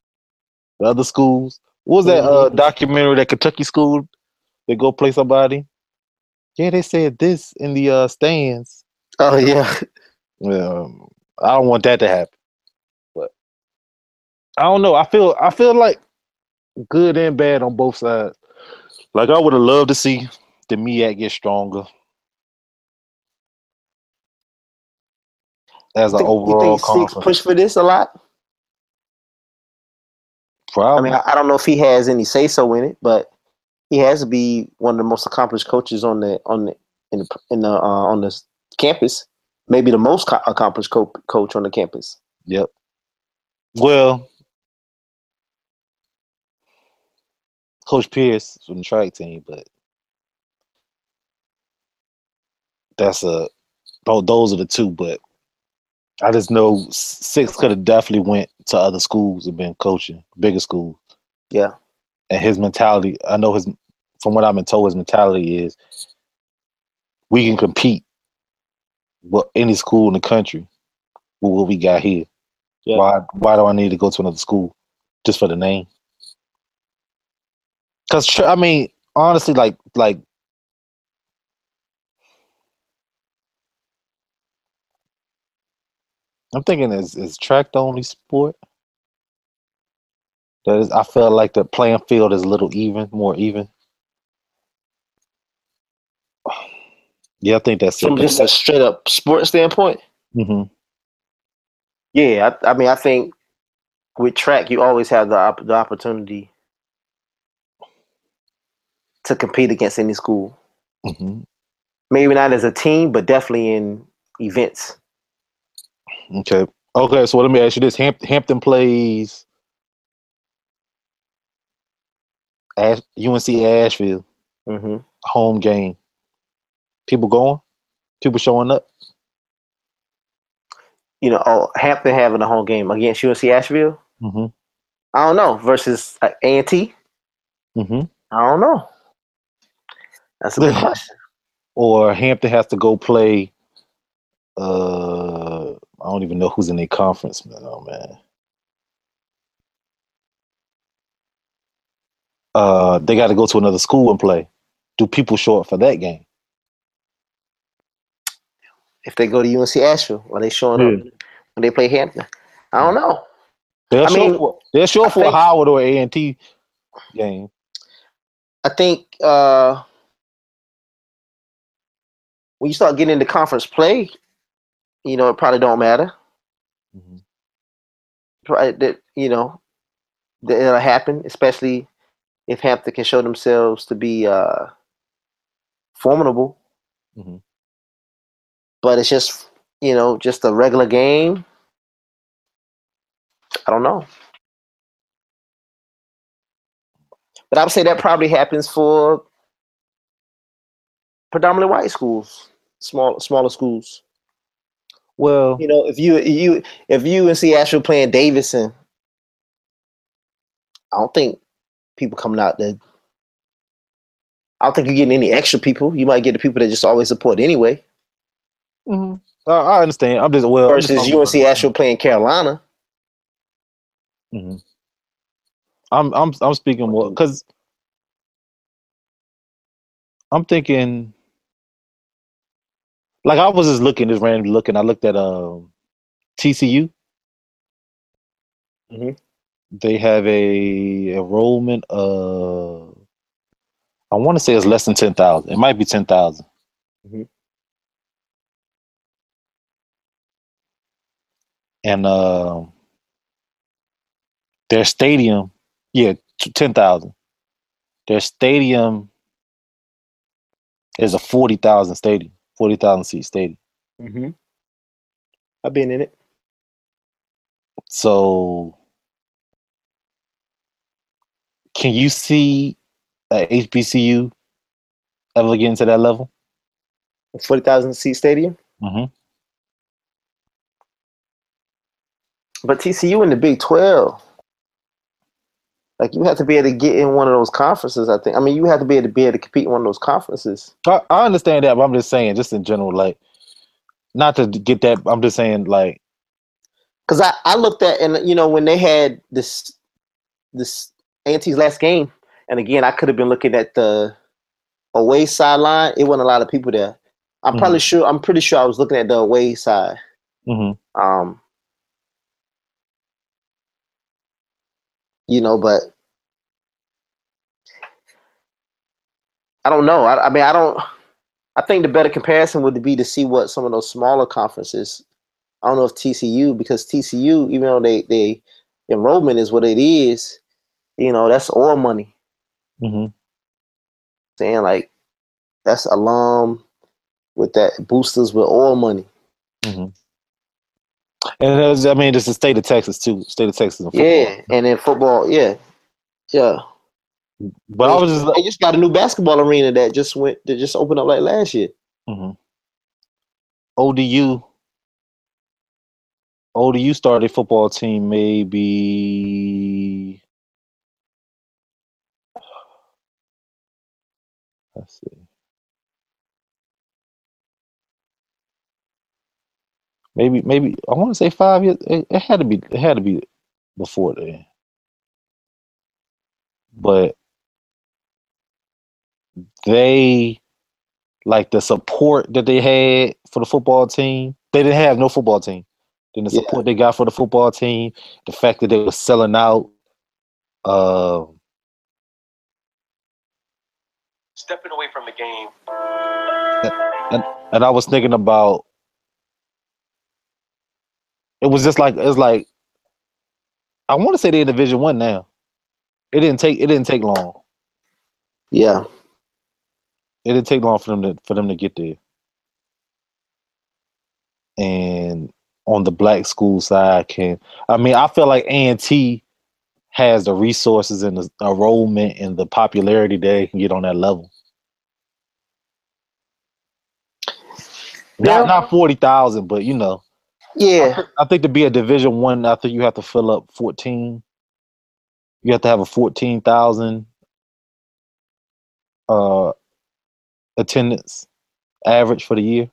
the other schools. What was that uh documentary that kentucky school they go play somebody yeah they said this in the uh stands oh yeah um, I don't want that to happen. But I don't know. I feel I feel like good and bad on both sides. Like I would have loved to see the MEAC get stronger as an overall you think push for this a lot Probably. i mean I, I don't know if he has any say so in it but he has to be one of the most accomplished coaches on the on the in the, in the uh, on the campus maybe the most co- accomplished co- coach on the campus Yep. Well, Coach Pierce from the track team, but that's a tho- those are the two. But I just know Six could have definitely went to other schools and been coaching bigger schools. Yeah. And his mentality. I know his from what I've been told, his mentality is we can compete with any school in the country with what we got here. Yeah. Why why do I need to go to another school just for the name? Cause I mean, honestly, like like I'm thinking is is track the only sport? That is, I feel like the playing field is a little even, more even. Yeah, I think that's from it. just a straight up sports standpoint hmm Yeah, I, I mean, I think with track, you always have the op- the opportunity to compete against any school. hmm Maybe not as a team, but definitely in events. Okay. Okay. So let me ask you this: Hamp- Hampton plays Ash- UNC Asheville hmm home game. People going? People showing up? You know, oh, Hampton having a home game against UNC Asheville. hmm I don't know versus uh, A and T. hmm I don't know. That's a good question. Or Hampton has to go play. Uh, I don't even know who's in their conference, man. Oh man. Uh, they got to go to another school and play. Do people show up for that game? If they go to UNC Asheville, are they showing up when they play Hampton? I don't know. They'll I show mean, for they'll show I for a Howard or A and T game. I think uh, when you start getting into conference play, you know, it probably don't matter. Mhm. Probably that you know that it'll happen, especially if Hampton can show themselves to be uh, formidable. Mhm. But it's just you know just a regular game. I don't know. But I would say that probably happens for predominantly white schools, small smaller schools. Well, You know, if you you if you UNC Asheville playing Davidson, I don't think people coming out that I don't think you're getting any extra people. You might get the people that just always support anyway. mhm. I, I understand. I'm just well I'm just Versus UNC about- Asheville playing Carolina. Mhm. I'm I'm I'm speaking more because I'm thinking like I was just looking, just randomly looking. I looked at um TCU. Mhm. They have a enrollment of I want to say it's less than ten thousand. It might be ten thousand. Mhm. And um their stadium, yeah, ten thousand. Their stadium is a forty thousand stadium, forty thousand seat stadium. Mm-hmm. I've been in it. So, can you see a HBCU ever getting to that level? Forty thousand seat stadium. Mm-hmm. But TCU in the Big Twelve. Like you have to be able to get in one of those conferences. I think. I mean, you have to be able to be able to compete in one of those conferences. I, I understand that, but I'm just saying, just in general, like, not to get that. I'm just saying, like, Because I, I looked at and you know when they had this this A&T's last game, and again I could have been looking at the away sideline. It wasn't a lot of people there. I'm Mhm. probably sure. I'm pretty sure I was looking at the away side. mhm. Um, you know, but I don't know. I, I mean, I don't. I think the better comparison would be to see what some of those smaller conferences. I don't know if TCU because TCU, even though they they enrollment is what it is, you know, that's all money. Mhm. Saying like that's alum with that boosters with all money. Mhm. And there's, I mean, it's the state of Texas too. State of Texas and football. Yeah, and then football, yeah, yeah. But I was just They just got a new basketball arena that just went that just opened up like last year. Mhm. ODU. ODU started football team maybe. Let's see. Maybe, maybe I want to say five years. It, it had to be. It had to be before then. But they like the support that they had for the football team. They didn't have no football team. Then the Yeah. support they got for the football team, the fact that they were selling out. Um, stepping away from the game. and and I was thinking about It was just like it's like I want to say they're in Division One now. It didn't take it didn't take long. Yeah. It didn't take long for them to for them to get there. And on the black school side, can I mean I feel like A and T has the resources and the enrollment and the popularity that they can get on that level. Yeah. Not not forty thousand, but you know, Yeah. I think to be a Division One, I, think you have to fill up fourteen. You have to have a fourteen thousand uh attendance average for the year.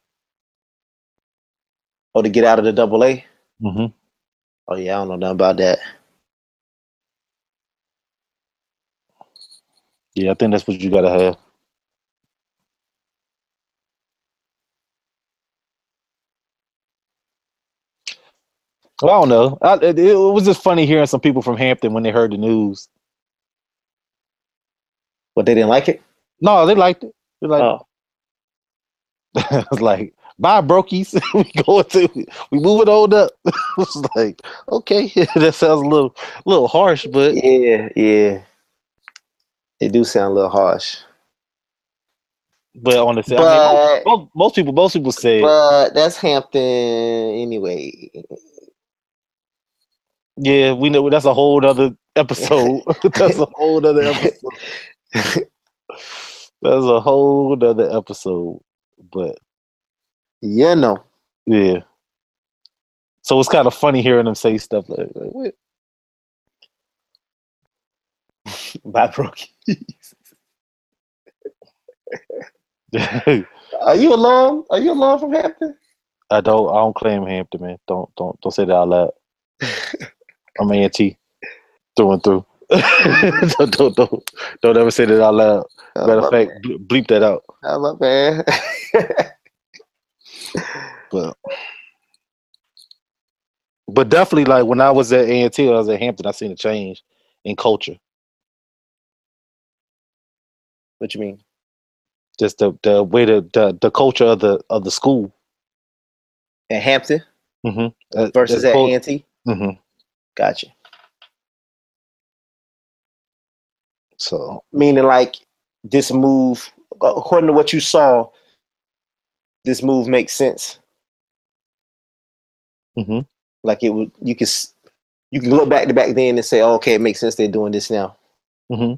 Or to get out of the double A. Mm-hmm. Oh yeah, I don't know nothing about that. Yeah, I think that's what you gotta have. I don't know. I, it, it was just funny hearing some people from Hampton when they heard the news. But they didn't like it? No, they liked it. They like Oh. I was like, bye, brokies. we going to we moving on up. I was like, okay, that sounds a little a little harsh, but Yeah, yeah. It do sound a little harsh. but on the I mean, most, most, most people most people say But that's Hampton anyway. Yeah, we know that's a whole other episode. that's a whole other episode. that's a whole other episode. But You know. yeah. So it's kind of funny hearing them say stuff like, like what? By Brookie. Are you alone? Are you alone from Hampton? I don't. I don't claim Hampton, man. Don't don't don't say that out loud. I'm A&T through and through. don't, don't don't don't ever say that out loud. Oh, Matter of fact, ble- bleep that out. Oh, my bad. But but definitely, like when I was at A&T, I was at Hampton. I seen a change in culture. what you mean? Just the the way the the, the culture of the of the school At Hampton mm-hmm. versus at A&T? hmm Gotcha. So Meaning like this move, according to what you saw, this move makes sense. hmm Like it would, you can you can look back to back then and say, oh, okay, it makes sense they're doing this now. hmm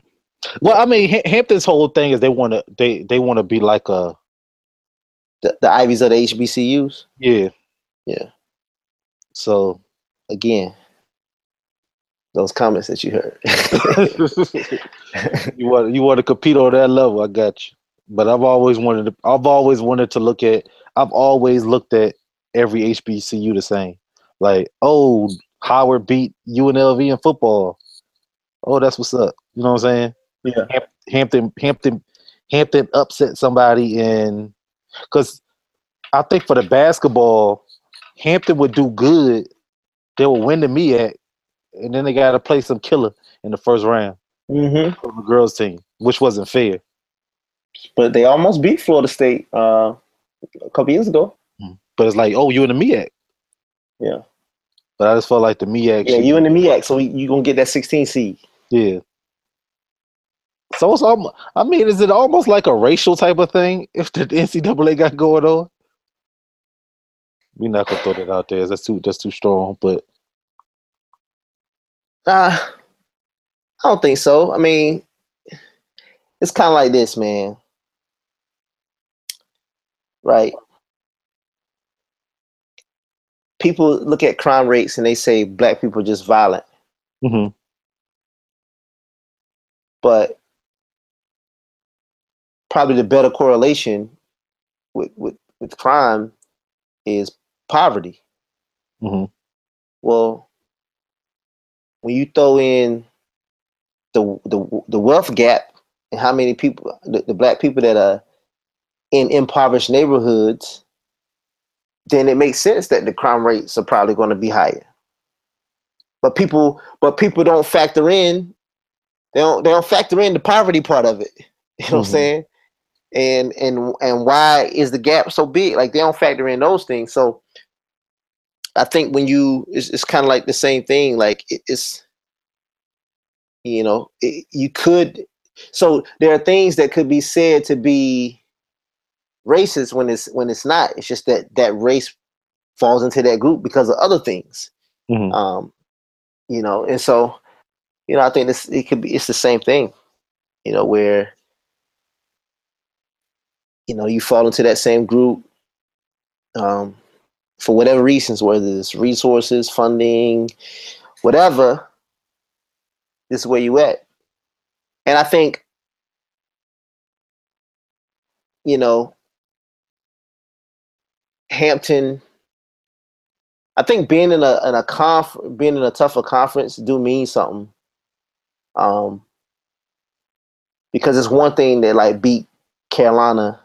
Well, I mean, Ha- Hampton's whole thing is they want to they they want to be like a The, the Ivies of the HBCUs, yeah Yeah. So again, those comments that you heard. you want you want to compete on that level, I got you. But I've always wanted to I've always wanted to look at I've always looked at every HBCU the same. Like, oh, Howard beat UNLV in football. Oh, that's what's up. You know what I'm saying? Yeah. Hamp- Hampton Hampton Hampton upset somebody in because I think for the basketball, Hampton would do good. They would win the MEAC, and then they got to play some killer in the first round hmm from the girls team, which wasn't fair. But they almost beat Florida State uh, a couple years ago. But it's like, oh, you in the MEAC. Yeah. But I just felt like the MEAC. Yeah, you in the MEAC, so you gonna get that 16 seed. Yeah. So it's almost, I mean, is it almost like a racial type of thing if the NCAA got going on? We're not gonna throw that out there. That's too that's too strong. But Uh, I don't think so. I mean, it's kind of like this, man. Right? People look at crime rates and they say black people are just violent, mhm, but probably the better correlation with with, with crime is poverty. mhm, Well, when you throw in the the the wealth gap and how many people the, the black people that are in impoverished neighborhoods, then it makes sense that the crime rates are probably going to be higher. But people but people don't factor in they don't they don't factor in the poverty part of it. You know what Mhm. I'm saying? And and and why is the gap so big? Like they don't factor in those things. So I think when you, it's, it's kind of like the same thing. Like it, it's, you know, it, you could. So there are things that could be said to be racist when it's when it's not. It's just that that race falls into that group because of other things. Mhm. Um, you know, and so, you know, I think this it could be it's the same thing. You know, where you know you fall into that same group um, for whatever reasons, whether it's resources, funding, whatever. This is where you at, and I think you know Hampton. I think being in a in a conf being in a tougher conference do mean something. Um, because it's one thing that like beat Carolina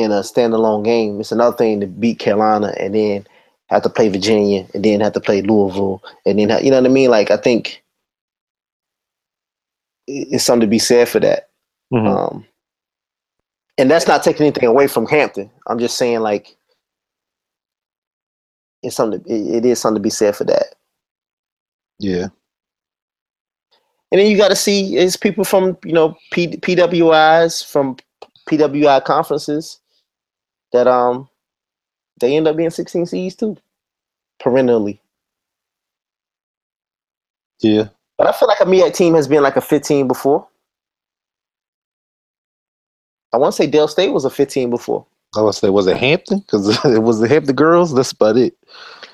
in a standalone game. It's another thing to beat Carolina and then have to play Virginia and then have to play Louisville and then ha- you know what I mean. Like I think it's something to be said for that. Mhm. Um, and that's not taking anything away from Hampton. I'm just saying like it's something. It, it is something to be said for that. yeah. And then you got to see is people from you know P, PWIs from PWI conferences that um they end up being 16 seeds too, perennially. Yeah. But I feel like a MEAC team has been like a 15 before. I want to say Del State was a 15 before. I want to say, was it Hampton? Because it was the Hampton girls. That's about it.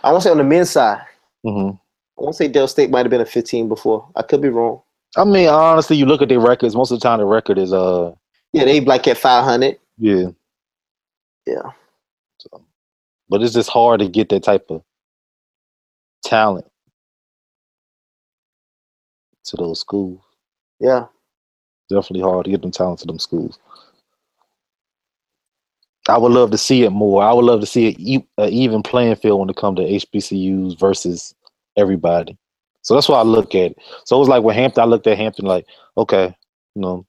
I want to say on the men's side. Mm-hmm. I want to say Del State might have been a 15 before. I could be wrong. I mean, honestly, you look at their records. Most of the time, the record is uh, Yeah, they like at 500. yeah. Yeah. So, but it's just hard to get that type of talent to those schools. Yeah. Definitely hard to get them talent to them schools. I would love to see it more. I would love to see an e- even playing field when it comes to HBCUs versus everybody. So that's why I look at it. So it was like with Hampton, I looked at Hampton like, okay, you know,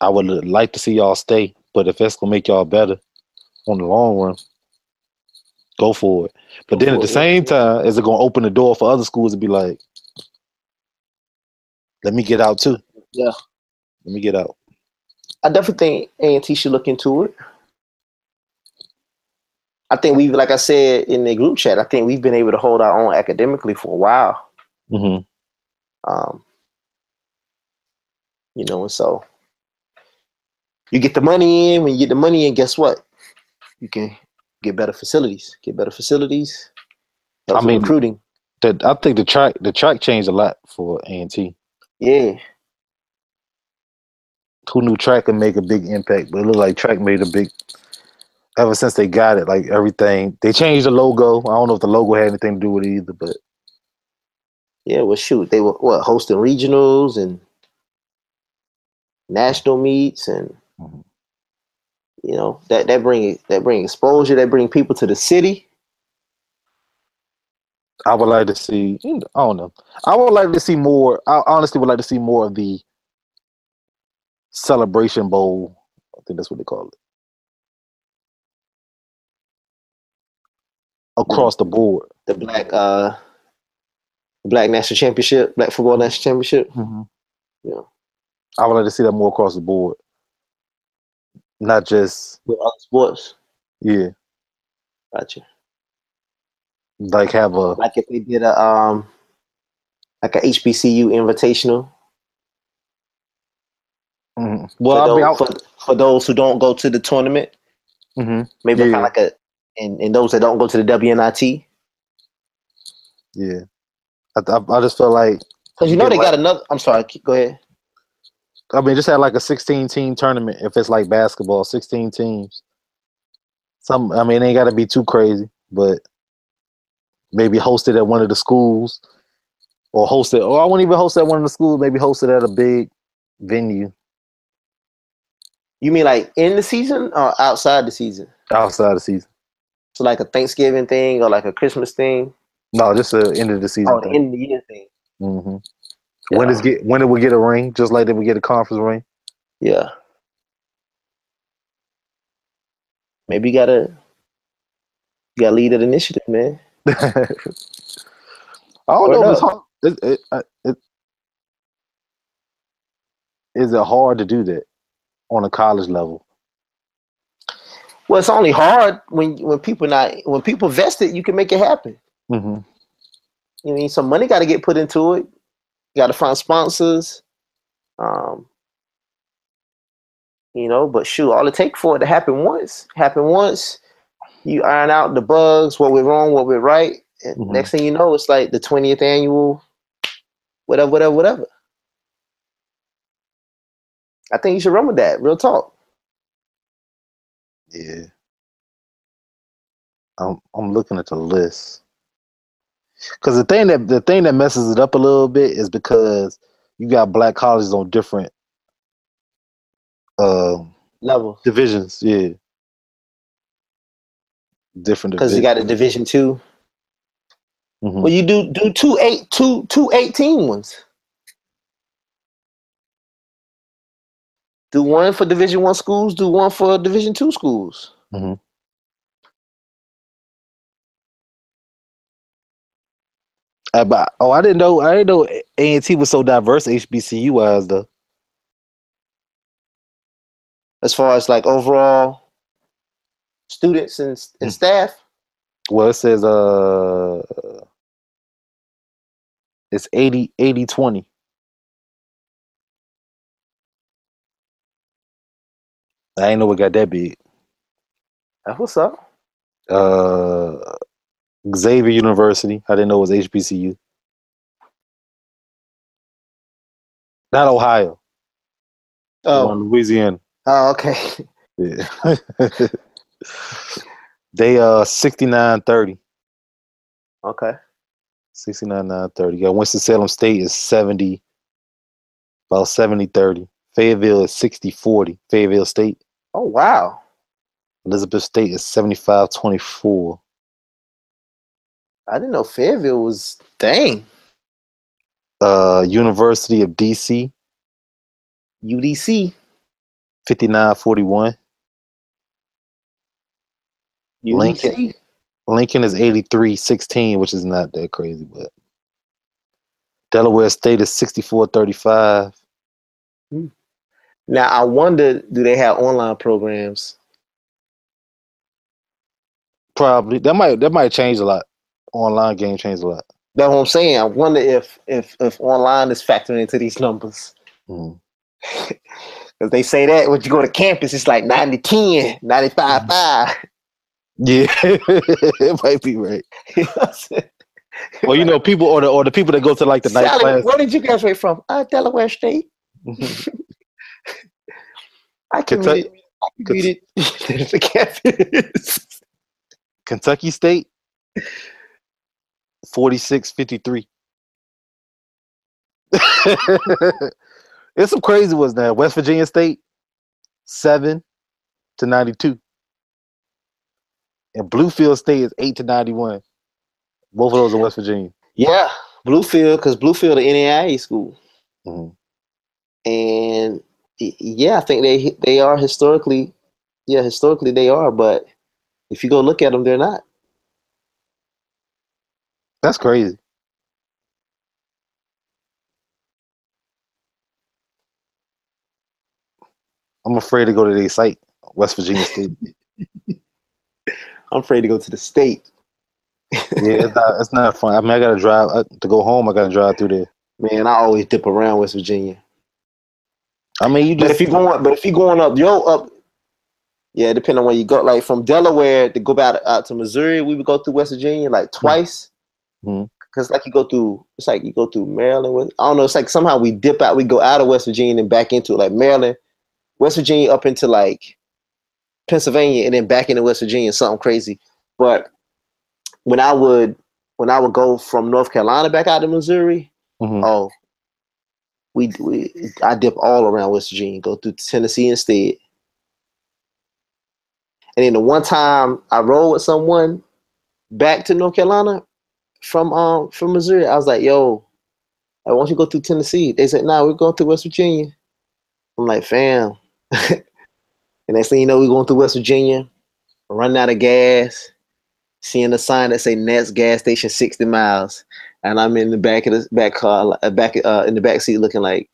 I would like to see y'all stay, but if that's gonna make y'all better on the long run, go for it. But Go then at the it, same time, is it gonna open the door for other schools to be like, let me get out too. Yeah. Let me get out. I definitely think A&T should look into it. I think we've, like I said in the group chat, I think we've been able to hold our own academically for a while. hmm Um, you know, and so you get the money in. When you get the money in, guess what? You can get better facilities. Get better facilities. I mean- recruiting. That I think the track the track changed a lot for A and T. Yeah, Who knew track could make a big impact? But it looked like track made a big. Ever since they got it, like everything, they changed the logo. I don't know if the logo had anything to do with it either, but yeah. Well, shoot, they were what hosting regionals and national meets, and Mhm. you know that that bring that bring exposure. That bring people to the city. I would like to see. I don't know. I would like to see more. I honestly would like to see more of the celebration bowl. I think that's what they call it. Across the board. The black uh, black national championship, black football national championship. Yeah. I would like to see that more across the board. Not just with other sports. yeah, Gotcha. like have a Like if they did a um like a HBCU invitational. Mhm. For, well. I, those, for, for those who don't go to the tournament, mhm, maybe Yeah. kind of like a and, and those that don't go to the WNIT. yeah. I, I, I just feel like Because you know they like- got another I'm sorry, keep- go ahead. I mean, just had like a 16 team tournament if it's like basketball, 16 teams. Some, I mean, it ain't got to be too crazy, but maybe hosted at one of the schools or hosted, or I wouldn't even host at one of the schools, maybe hosted at a big venue You mean like in the season or outside the season? outside the season. So like a Thanksgiving thing or like a Christmas thing? No, just the end of the season. Oh, the end of the year thing. Mm-hmm. Hmm When is get when it would get a ring, just like they would get a conference ring. Yeah. Maybe you gotta You gotta lead that initiative, man. I don't Word know it's hard. It, it, it, is it hard to do that on a college level? Well, it's only hard when when people not when people vest it, you can make it happen. Mm-hmm. You mean some money got to get put into it. You got to find sponsors. Um, you know, but shoot, all it take for it to happen once, happen once. You iron out the bugs, what we're wrong, what we're right, and Mhm. next thing you know, it's like the twentieth annual, whatever, whatever, whatever. I think you should run with that. Real talk. Yeah. I'm I'm looking at the list. Cause the thing that the thing that messes it up a little bit is because you got black colleges on different uh, Level divisions, yeah. Different because you got a division two. Mhm. Well, you do do two eight two two eighteen ones. Do one for Division One schools. Do one for Division Two schools. Uh, but, oh, I didn't know. I didn't know A and T was so diverse HBCU wise though. As far as like overall students and, and Hmm. staff. Well, it says uh, it's 80, 80 20. I ain't know it got that big. That's what's up. Uh, Xavier University. I didn't know it was HBCU. Not Ohio. Oh, Louisiana. oh okay. Yeah. they uh 69 30. Okay. 69 9 30. Yeah, Winston-Salem State is 70, about 70 30. Fayetteville is 60 40. Fayetteville State. Oh wow. Elizabeth State is 75 24. I didn't know Fayetteville was dang Uh, University of DC, UDC. Fifty nine forty one. Lincoln. Lincoln is 83 16, which is not that crazy, but Delaware State is sixty four thirty five. Now I wonder, do they have online programs? Probably that might that might change a lot. Online game change a lot. That's what I'm saying. I wonder if if if online is factoring into these numbers. Mhm. Because they say that when you go to campus, it's like 90 10, 95 5. Yeah, it might be right. You know what I'm saying? Well, you know, people or the or the people that go to like the night class. where did you graduate from? Uh, Delaware State. I Kentucky- commuted, I commuted to campus. Kentucky State, 46 53. It's some crazy ones now. West Virginia State, 7 to 92. And Bluefield State is 8 to 91. Both of those in West Virginia. Yeah, Bluefield, because Bluefield, the NAIA school. Mhm. And yeah, I think they they are historically, yeah, historically they are. But if you go look at them, they're not. That's crazy. I'm afraid to go to their site, West Virginia State. I'm afraid to go to the state. yeah, it's not, it's not fun. I mean, I gotta drive uh, to go home. I gotta drive through there. Man, I always dip around West Virginia. I mean, you But just if you're going, but if you're going up, yo, up, yeah, depending on where you go. Like from Delaware to go back out to Missouri, we would go through West Virginia like twice. Mhm. Cause like you go through, it's like you go through Maryland. With, I don't know. It's like somehow we dip out, we go out of West Virginia and back into it. Like Maryland, West Virginia up into like Pennsylvania, and then back into West Virginia. Something crazy. But when I would when I would go from North Carolina back out to Missouri, Mhm. oh, we we I dip all around West Virginia, go through Tennessee instead. And then the one time I rode with someone back to North Carolina from um from Missouri, I was like, "Yo, I want you to go through Tennessee." They said, "Nah, we're going through West Virginia." I'm like, "Fam." and next thing you know, we're going through West Virginia, running out of gas. seeing the sign that say next gas station 60 miles, and I'm in the back of the back car, uh, back uh, in the back seat, looking like.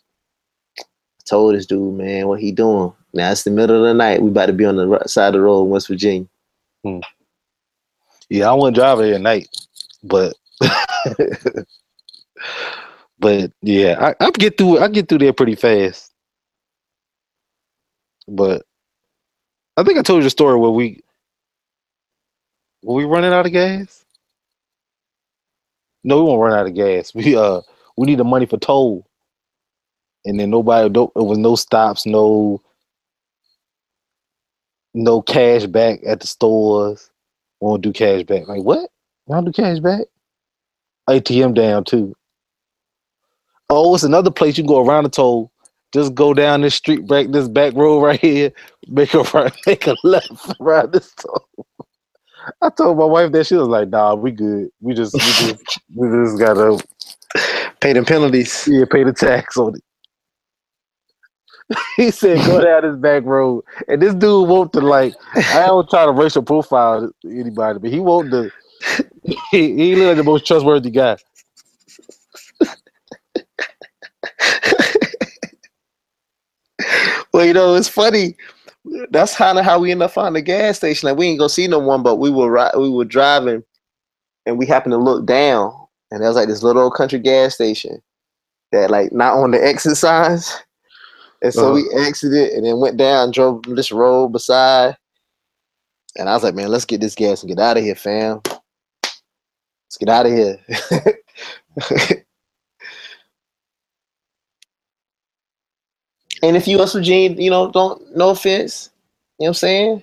Told this dude, man, what he doing? Now it's the middle of the night. We about to be on the side of the road in West Virginia. Yeah, I wouldn't drive it at night, but but yeah, I, I get through. I get through there pretty fast. But I think I told you the story where we were we running out of gas. No, we won't run out of gas. We uh we need the money for toll, and then nobody. no- It was no stops, no no cash back at the stores. Won't do cash back. Like what? Won't do cash back? ATM down too. Oh, it's another place you can go around the toll. Just go down this street, break this back road right here, make a right, make a left around this toll. I told my wife that she was like, "Nah, we good. We just, we just, we just gotta Pay the penalties. yeah, pay the tax on it." he said, "Go down this back road," and this dude want to like. I don't try to racial profile anybody, but he want to. He, he look like the most trustworthy guy. Well, you know, it's funny. That's kind of how we end up finding the gas station. Like we ain't gonna see no one, but we were ri- we were driving, and we happened to look down, and there was like this little old country gas station that like not on the exit signs, and so we uh-huh. exited and then went down, drove this road beside, and I was like, man, let's get this gas and get out of here, fam. Let's get out of here. and if you West Virginia, you know, don't no offense, you know what I'm saying?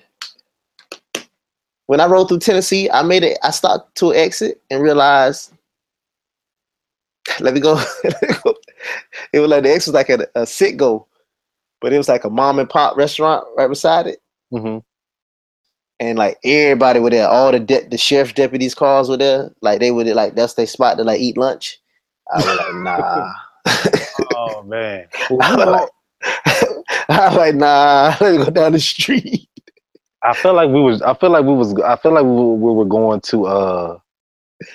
When I rode through Tennessee, I made it. I stopped to an exit and realized, let me go. let me go. it was like the exit was like a, a Citgo, but it was like a mom and pop restaurant right beside it, Mm-hmm. And like everybody were there. All the de- the sheriff's deputies' cars were there. Like they would like that's their spot to like eat lunch. I was like, nah. Oh man. I was like, I was like, nah. Let me go down the street. I felt like we was. I feel like we was. I feel like we were, we were going to. uh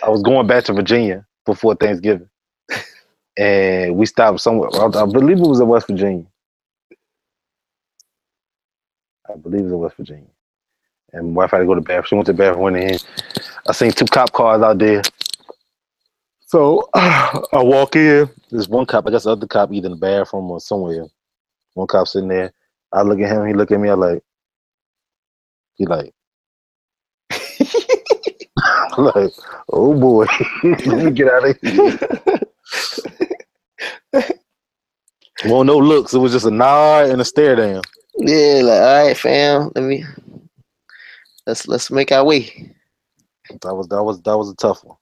I was going back to Virginia before Thanksgiving, and we stopped somewhere. I, I believe it was in West Virginia. I believe it was in West Virginia. And my wife had to go to the bathroom. She went to the bathroom, went in. I seen two cop cars out there. So I walk in. There's one cop. I guess the other cop either in the bathroom or somewhere. One cop sitting there. I look at him. He look at me. I like. He like. Like, oh boy, let me get out of here. well, no looks. It was just a nod and a stare down. Yeah, like all right, fam. Let me let's let's make our way. That was that was that was a tough one.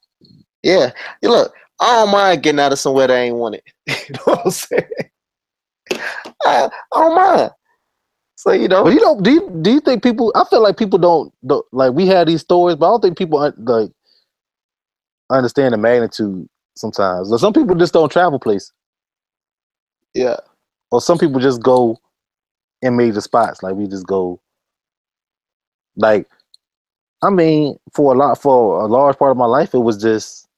Yeah, you look. I don't mind getting out of somewhere that I ain't wanted. you know what I'm saying? I, I don't mind. So you know, But you know, do you, do you think people? I feel like people don't, don't like we had these stories, but I don't think people like understand the magnitude sometimes. Like, some people just don't travel places, yeah, or some people just go in major spots. Like we just go. Like, I mean, for a lot, for a large part of my life, it was just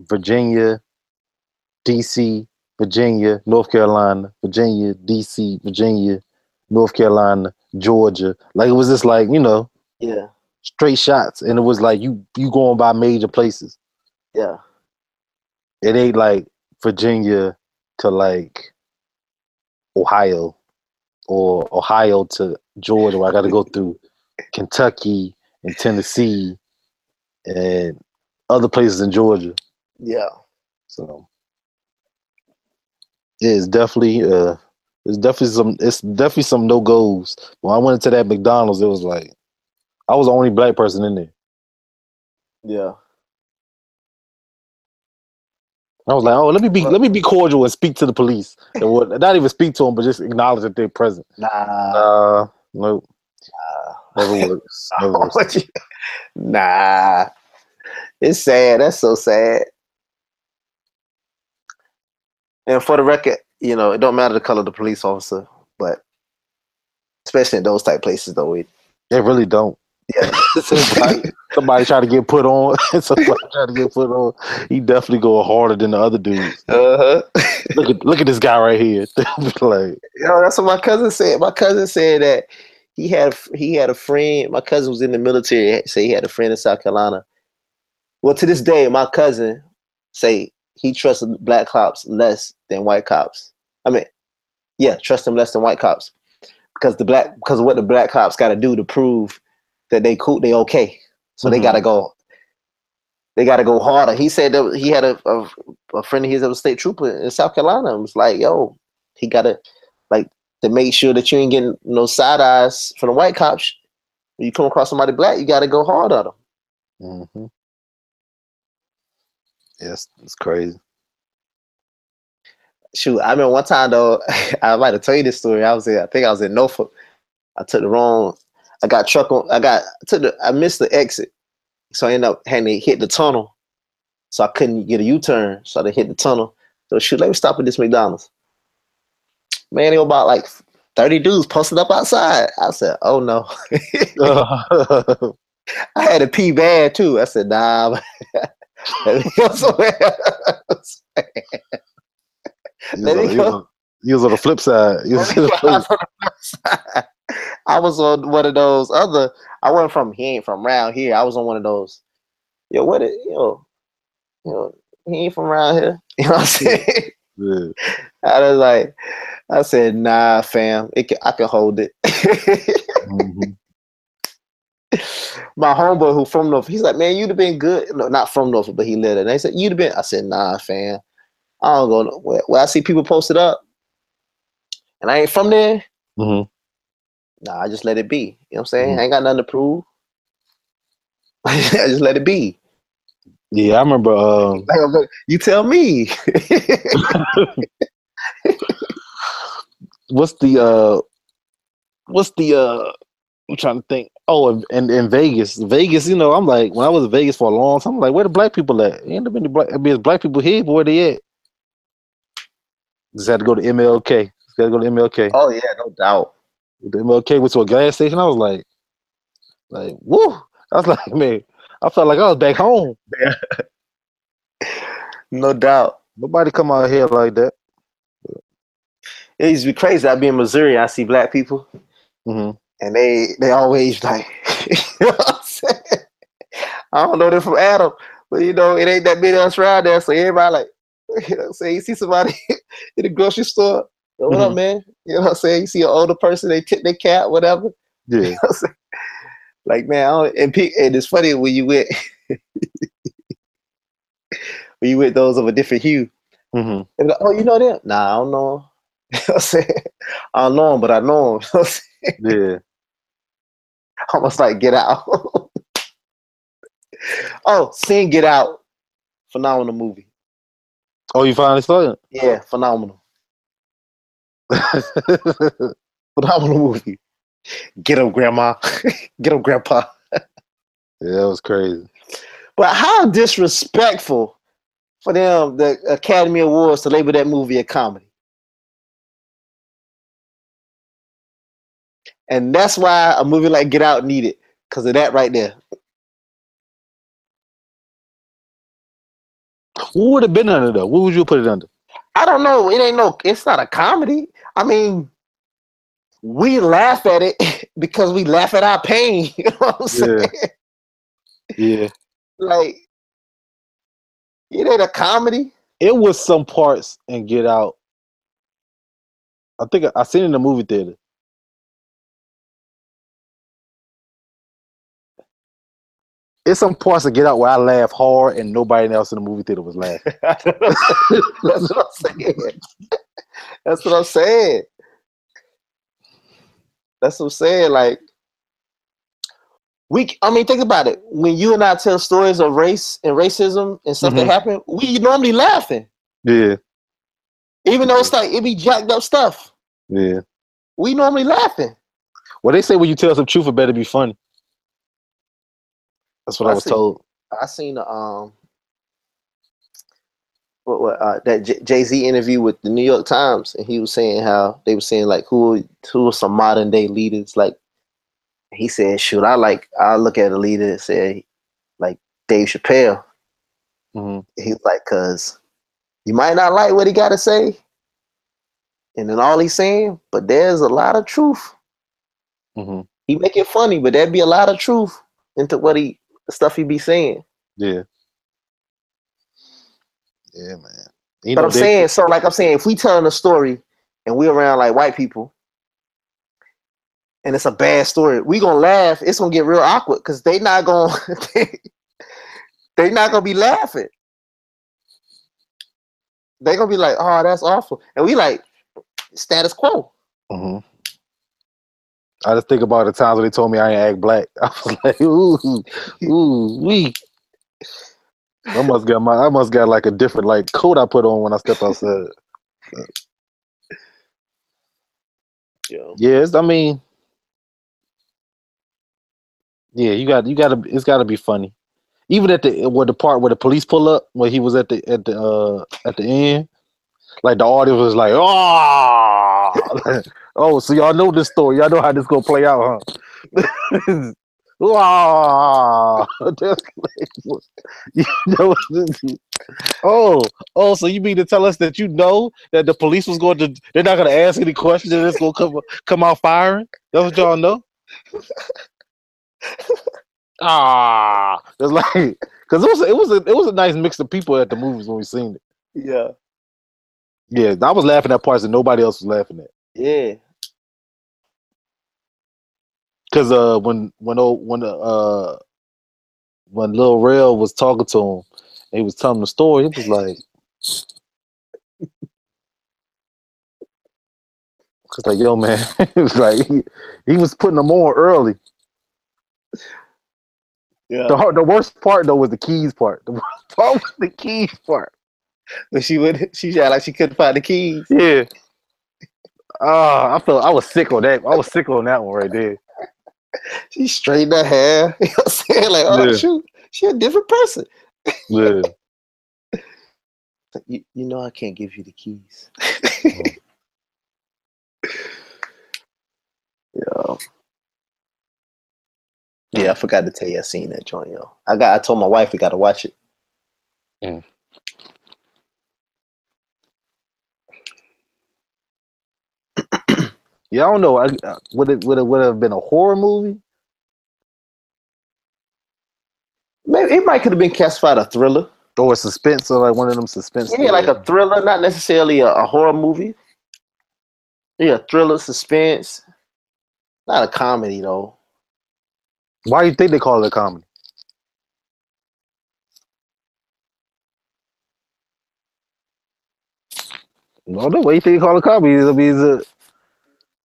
Virginia, DC, Virginia, North Carolina, Virginia, DC, Virginia, North Carolina, Georgia. Like it was just like, you know, yeah, straight shots. And it was like you you going by major places. yeah, It ain't like Virginia to like Ohio or Ohio to Georgia where I gotta go through Kentucky and Tennessee and other places in Georgia. yeah. So yeah, it's definitely uh it's definitely some it's definitely some no goes. When I went into that McDonald's, it was like I was the only black person in there. Yeah. I was like, oh, let me be let me be cordial and speak to the police. And what, not even speak to them, but just acknowledge that they're present. Nah. Uh, nope, never works. Never works. Nah. It's sad. That's so sad. And for the record, you know, it don't matter the color of the police officer, but especially in those type places though, it They really don't. Yeah. somebody, somebody try to get put on. somebody try to get put on. He definitely go harder than the other dudes. Uh-huh. Look at look at this guy right here. like, Yo, that's what my cousin said. My cousin said that he had he had a friend. My cousin was in the military. Say he had a friend in South Carolina. Well, to this day, my cousin say he trusts black cops less than white cops. I mean, yeah, trust them less than white cops because the black because of what the black cops got to do to prove that they cool, they okay. So they Mhm. got to go. They got to go harder. He said that he had a, a a friend of his that was a state trooper in South Carolina. and was like, yo, he got to make sure that you ain't getting no side eyes from the white cops. When you come across somebody black, you got to go hard on them. hmm yes, it's crazy. Shoot, I remember one time though, I might have told you this story. I was in, I think I was in Norfolk. I took the wrong, I got truck on, I got, I took the, I missed the exit. So I ended up having to hit the tunnel. So I couldn't get a U-turn. So I had to hit the tunnel. So shoot, let me stop at this McDonald's. Man, there were about like 30 dudes posted up outside. I said, oh no. I had to pee bad too. I said, nah, let me go somewhere else. You Let was, me on, go. you was on the flip side. You was on the flip side. I was on one of those other. I wasn't from he ain't from around here. I was on one of those. Yo, what it yo, yo, he ain't from around here. You know what I'm saying? I was like, I said, nah, fam, it can, I can hold it. Mhm. My homeboy who from North, he's like, man, you'd have been good. No, not from North, but he lived it. And they said, you'd have been. I said, nah, fam. I don't go nowhere. Well, I see people posted up, and I ain't from there. Mhm. Nah, I just let it be. You know what I'm saying? I ain't got nothing to prove. I just let it be. Yeah, I remember. Um, Like, I'm like, you tell me. what's the uh, what's the uh? I'm trying to think. Oh, and in, Vegas, Vegas. You know, I'm like when I was in Vegas for a long time. I'm like, where the black people at? Ain't there many black? I mean, black people here, but where they at? Just had to go to MLK. Just got to go to MLK. oh yeah, no doubt. The MLK went to a gas station. I was like, like, woo! I was like, man, I felt like I was back home. No doubt. Nobody come out here like that. It used to be crazy. I'd be in Missouri. I see black people, hmm and they they always like, you know what I'm saying? I don't know them from Adam, but you know it ain't that many of us around there. So everybody like, you know, what I'm saying you see somebody in the grocery store. What up, Mhm. man? You know what I'm saying? You see an older person, they tip their cap, whatever. Yeah. You know what I'm saying? Like man, I don't, and, pe- and it's funny when you with when you with those of a different hue. hmm They be like, oh, you know them? Nah, I don't know 'em." You know what I'm saying? I don't know him, but I know him. You know I'm? Yeah. Almost like Get Out. oh, seen Get Out. Phenomenal movie. Oh, you finally saw it? Yeah, phenomenal. Phenomenal movie. Get him, Grandma. Get him, Grandpa. yeah, it was crazy. But how disrespectful for them, the Academy Awards, to label that movie a comedy. And that's why a movie like Get Out needed, because of that right there. What would have been under though? What would you put it under? I don't know. It ain't no. It's not a comedy. I mean, we laugh at it because we laugh at our pain. You know what I'm saying? Yeah. Like, it ain't a comedy. It was some parts in Get Out. I think I, I seen it in the movie theater. It's some parts of Get Out where I laugh hard and nobody else in the movie theater was laughing. That's what I'm saying. That's what I'm saying. That's what I'm saying. Like, we. I mean, think about it. When you and I tell stories of race and racism and stuff Mhm. that happened, we normally laughing, Yeah, even though it's like it be jacked up stuff. yeah. We normally laughing. Well, they say when you tell some truth, it better be funny. That's what I I was see. told. I seen um what, what uh, that Jay Z interview with the New York Times, and he was saying how they were saying like who who are some modern day leaders like He said, "Shoot, I like I look at a leader and say, like Dave Chappelle. hmm He's like, cause you might not like what he got to say, and then all he's saying, but there's a lot of truth. hmm He make it funny, but there'd be a lot of truth into what he stuff he be saying. Yeah. Yeah, man. You but know, I'm saying, so like I'm saying, if we telling a story and we around like white people, and it's a bad story, we gonna laugh. It's gonna get real awkward because they not gonna they, they not gonna be laughing. They gonna be like, oh, that's awful, and we like status quo. Mhm. I just think about the times when they told me I ain't act black. I was like, ooh, ooh, we. I must got my I must got like a different like coat I put on when I step outside. Yeah. Yes, I mean, yeah, you got you got to it's got to be funny. Even at the where the part where the police pull up, where he was at the at the uh at the end, like the audience was like, oh, oh, so y'all know this story, y'all know how this gonna play out, huh? Wow, That's like, what- you know, oh, oh, so you mean to tell us that you know that the police was going to, they're not going to ask any questions and it's going to come come out firing? That's what y'all know? ah, it's like because it was it was a it was a nice mix of people at the movies when we seen it. Yeah. Yeah, I was laughing at parts that nobody else was laughing at. Yeah. Cause uh when when old when uh when Lil Rel was talking to him, and he was telling the story. He was like, it's like yo man, it was like he, he was putting them on early. Yeah. The hard, the worst part though was the keys part. The worst part was the keys part. When she would, she had like she couldn't find the keys. Yeah. Ah, I felt I was sick on that. I was sick on that one right there. She straightened her hair. You know what I'm saying? Like, oh Yeah. shoot, she a different person. Yeah. You, you know I can't give you the keys. yeah. Yeah, I forgot to tell you I seen that joint, yo. I got I told my wife we gotta watch it. Mm. Yeah, I don't know. I, uh, would it would it would have been a horror movie? Maybe it might could have been classified a thriller. Or a suspense or like one of them suspense. Yeah, like a thriller, not necessarily a, a horror movie. Yeah, thriller, suspense. Not a comedy though. Why do you think they call it a comedy? No, no. Why you think they call it a comedy? I mean, is it,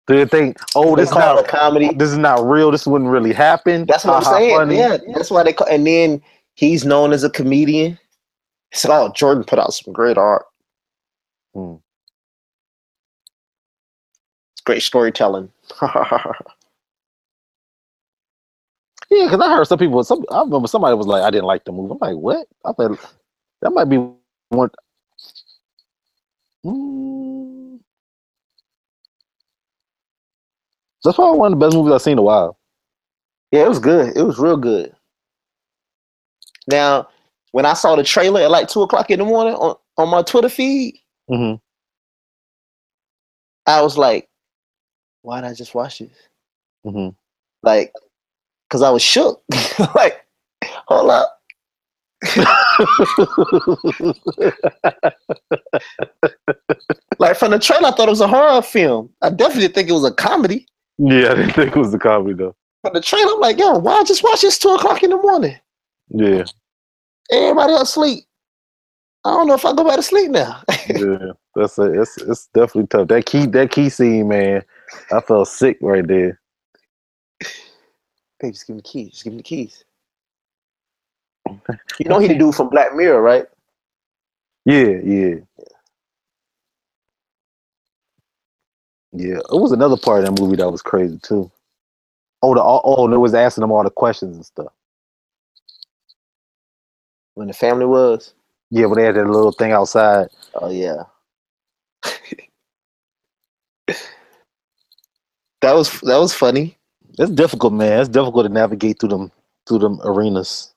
do you think, oh, this is not a comedy. this is not real? This wouldn't really happen. That's what I'm saying. funny. Yeah, that's why they call. And then he's known as a comedian. So, oh, Jordan put out some great art. Hmm. Great storytelling. Yeah, because I heard some people. Some I remember somebody was like, I didn't like the movie. I'm like, what? I thought that might be one. Mm. That's probably one of the best movies I've seen in a while. yeah, it was good. It was real good. Now, when I saw the trailer at like two o'clock in the morning on, on my Twitter feed, Mm-hmm. I was like, why did I just watch this? Mm-hmm. Like, because I was shook. like, hold up. Like, from the trailer, I thought it was a horror film. I definitely think it was a comedy. Yeah, I didn't think it was the comedy though. From the trailer, I'm like, yo, why just watch this two o'clock in the morning? Yeah, Everybody else sleep. I don't know if I go back to sleep now. yeah. That's a, it's it's definitely tough. That key that key scene, man. I felt sick right there. Babe, just give me the keys. Just give me the keys. You know he the dude from Black Mirror, right? Yeah, yeah. Yeah, it was another part of that movie that was crazy too. Oh, the oh, oh, and it was asking them all the questions and stuff. When the family was. Yeah, when they had that little thing outside. Oh yeah. that was that was funny. It's difficult, man. It's difficult to navigate through them through them arenas.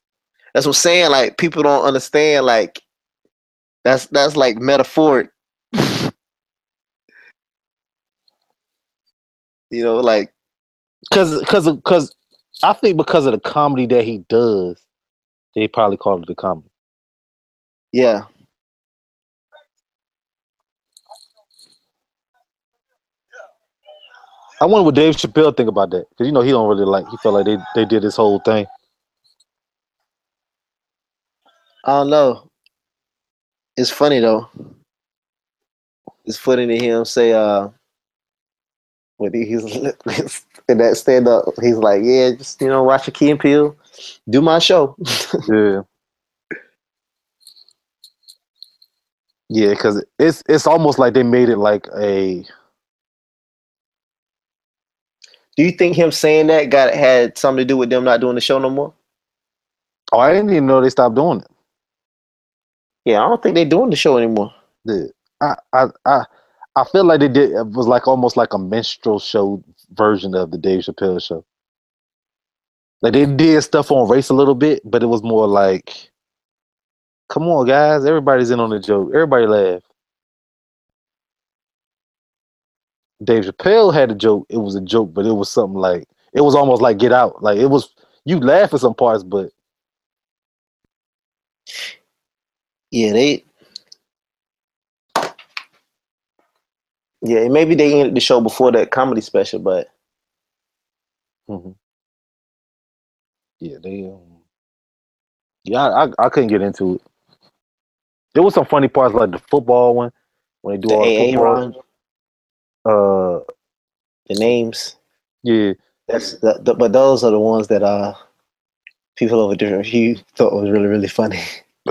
That's what I'm saying. Like people don't understand. Like that's that's like metaphoric. You know, like Cause, cause, cause, I think because of the comedy that he does, they probably call it a comedy. yeah. I wonder what Dave Chappelle think about that, because you know he don't really like. He felt like they they did this whole thing. I don't know. It's funny though. It's funny to hear him say, uh, when he's in that stand up, he's like, yeah, just, you know, watch a Key and Peele, do my show. Yeah. Yeah, because it's it's almost like they made it like a do you think him saying that got had something to do with them not doing the show no more? oh I didn't even know they stopped doing it. Yeah, I don't think they're doing the show anymore. Yeah. I I I I feel like they did it was like almost like a minstrel show version of the Dave Chappelle show. Like they did stuff on race a little bit, but it was more like, come on, guys, everybody's in on the joke. Everybody laugh. Dave Chappelle had a joke. It was a joke, but it was something like it was almost like Get Out. Like it was you laugh at some parts, but Yeah, they. Yeah, maybe they ended the show before that comedy special, but Mhm. Yeah, they. Um, yeah, I, I couldn't get into it. There was some funny parts like the football one when they do the all the football. run, Uh, the names. yeah, That's the, the, but those are the ones that uh people over different hue thought was really really funny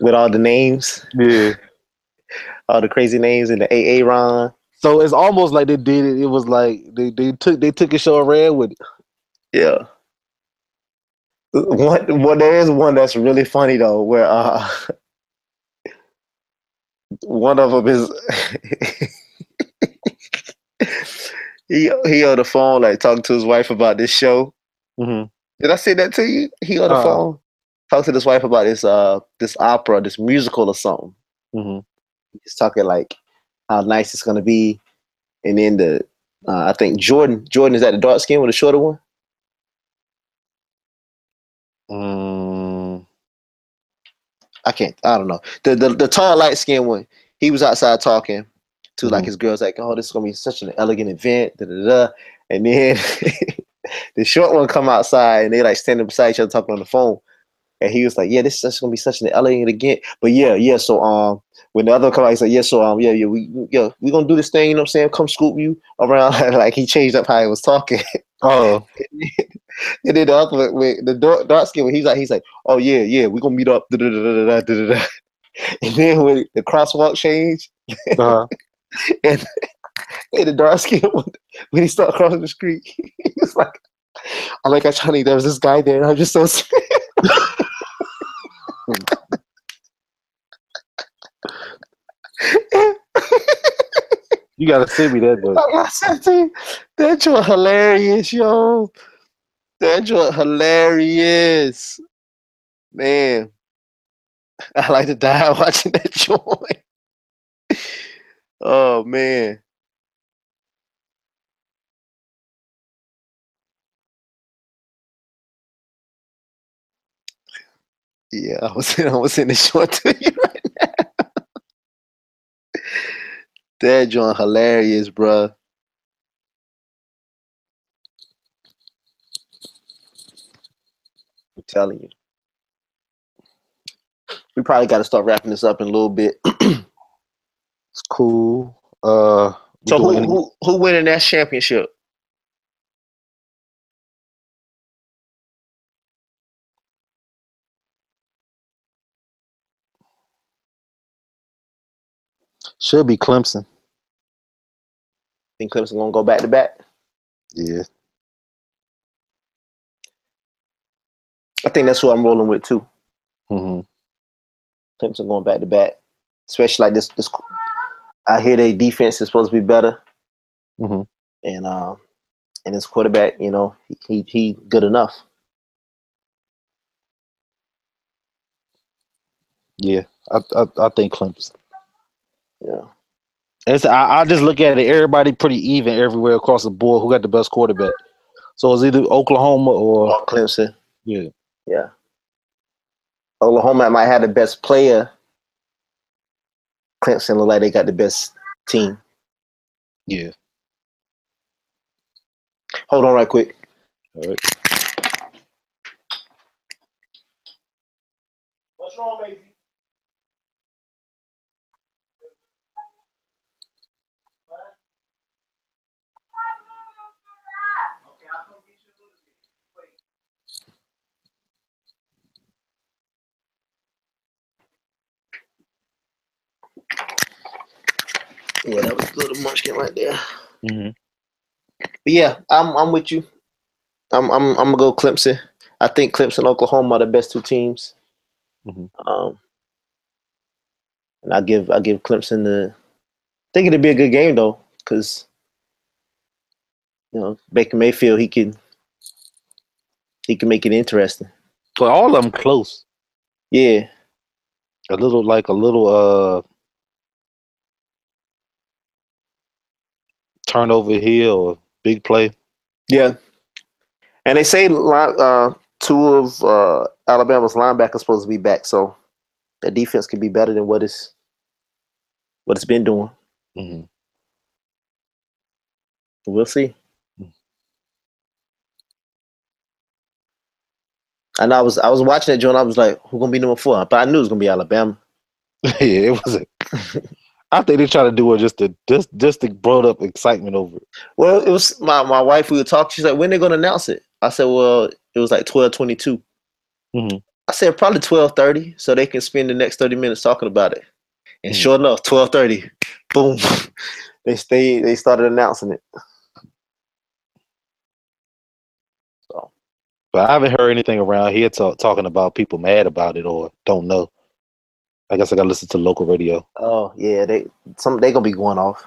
with all the names, yeah. all the crazy names in the AA Ron. So it's almost like they did it. It was like they, they took they took a show and ran with it. Yeah. One, well, there is one that's really funny though, where uh, one of them is he he on the phone like talking to his wife about this show. Mm-hmm. Did I say that to you? He on the Uh-uh. phone talking to his wife about this uh this opera, this musical or something. Mm-hmm. He's talking like how nice it's gonna be, and then the uh, I think Jordan Jordan is that the dark skin with the shorter one. Mm, I can't. I don't know. The the, the tall light skinned one. He was outside talking to like Mhm. his girls, like, "Oh, this is gonna be such an elegant event." Da, da, da. And then the short one come outside, and they like standing beside each other talking on the phone. And he was like, "Yeah, this is gonna be such an elegant event." But yeah, yeah. So um, when the other come out, he's like, "Yeah, so um, yeah, yeah, we yeah, we gonna do this thing." You know what I'm saying? Come scoop you around. like he changed up how he was talking. oh, and then the other with the dark, dark skin, one, he's like, he's like, "Oh yeah, yeah, we gonna meet up." And then when the crosswalk change, uh, and, and the dark skin when he started crossing the street, he was like, "I'm like, Johnny, there was this guy there, and I'm just so." scared." you gotta send me that, Like I to you, that joint hilarious, yo. That joint hilarious, man. I like to die watching that joint. oh man. Yeah, I was in, I was in the short to you right now. that joint hilarious, bruh. I'm telling you. We probably got to start wrapping this up in a little bit. it's cool. Uh, So who who who winning that championship? Should be Clemson. Think Clemson gonna go back to back? Yeah, I think that's who I'm rolling with too. hmm Clemson going back to back, especially like this. This I hear their defense is supposed to be better. hmm and um, and his quarterback, you know, he he, he good enough. Yeah, I, I I think Clemson. Yeah, It's I, I just look at it. Everybody pretty even everywhere across the board. Who got the best quarterback? So it's either Oklahoma or or Clemson. yeah. Yeah, Oklahoma might have the best player. Clemson look like they got the best team. Yeah. Hold on, right quick. All right. What's wrong, baby? Yeah, that was a little munchkin right there. hmm But yeah, I'm I'm with you. I'm I'm I'm gonna go Clemson. I think Clemson, Oklahoma are the best two teams. Mhm. Um, and I give I give Clemson the. I think it'd be a good game though, because you know Baker Mayfield he can he can make it interesting. But all of them close. Yeah, A little like a little uh turnover here or big play. yeah. And they say uh, two of uh, Alabama's linebackers supposed to be back, so the defense could be better than what it's what it's been doing. hmm We'll see. And I was I was watching that joint. I was like, "Who gonna be number four? But I knew it was gonna be Alabama. yeah, it was. A, I think they try to do it just to just just to build up excitement over it. Well, it was my, my wife. We were talking. She's like, "When they gonna announce it?" I said, "Well, it was like twelve twenty two. Mhm. I said probably twelve thirty, so they can spend the next thirty minutes talking about it. And Mhm. sure enough, twelve thirty, boom, they stay. They started announcing it. So But I haven't heard anything around here talk, talking about people mad about it or don't know. I guess I gotta listen to local radio. Oh yeah, they some they gonna be going off.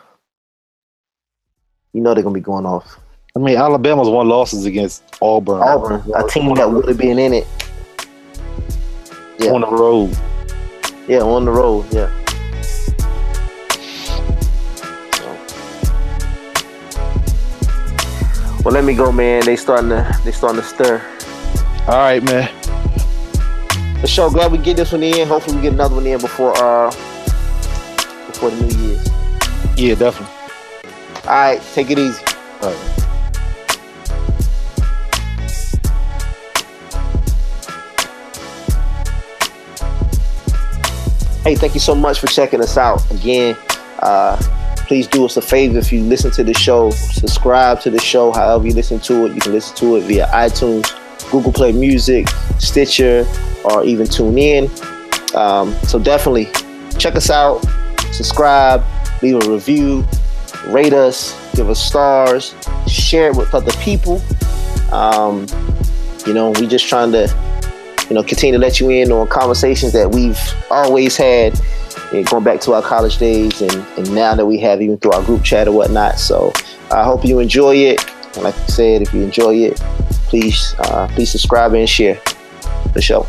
You know they're gonna be going off. I mean, Alabama's won losses against Auburn, Auburn, a team that would have been in it. Yeah. on the road. Yeah, on the road. Yeah. Well, let me go, man. They starting to they starting to stir. All right, man. For sure, glad we get this one in. Hopefully, we get another one in before uh before the New Year's. Yeah, definitely. All right, take it easy. All right. Hey, thank you so much for checking us out. Again, uh, please do us a favor if you listen to the show, subscribe to the show. However you listen to it, you can listen to it via iTunes, Google Play Music, Stitcher, or even TuneIn. Um, so definitely check us out, subscribe, leave a review, rate us, give us stars, share it with other people. Um, you know, we just trying to you know, continue to let you in on conversations that we've always had, going back to our college days, and, and now that we have even through our group chat or whatnot. So I hope you enjoy it. And like I said, if you enjoy it, please uh, please subscribe and share the show.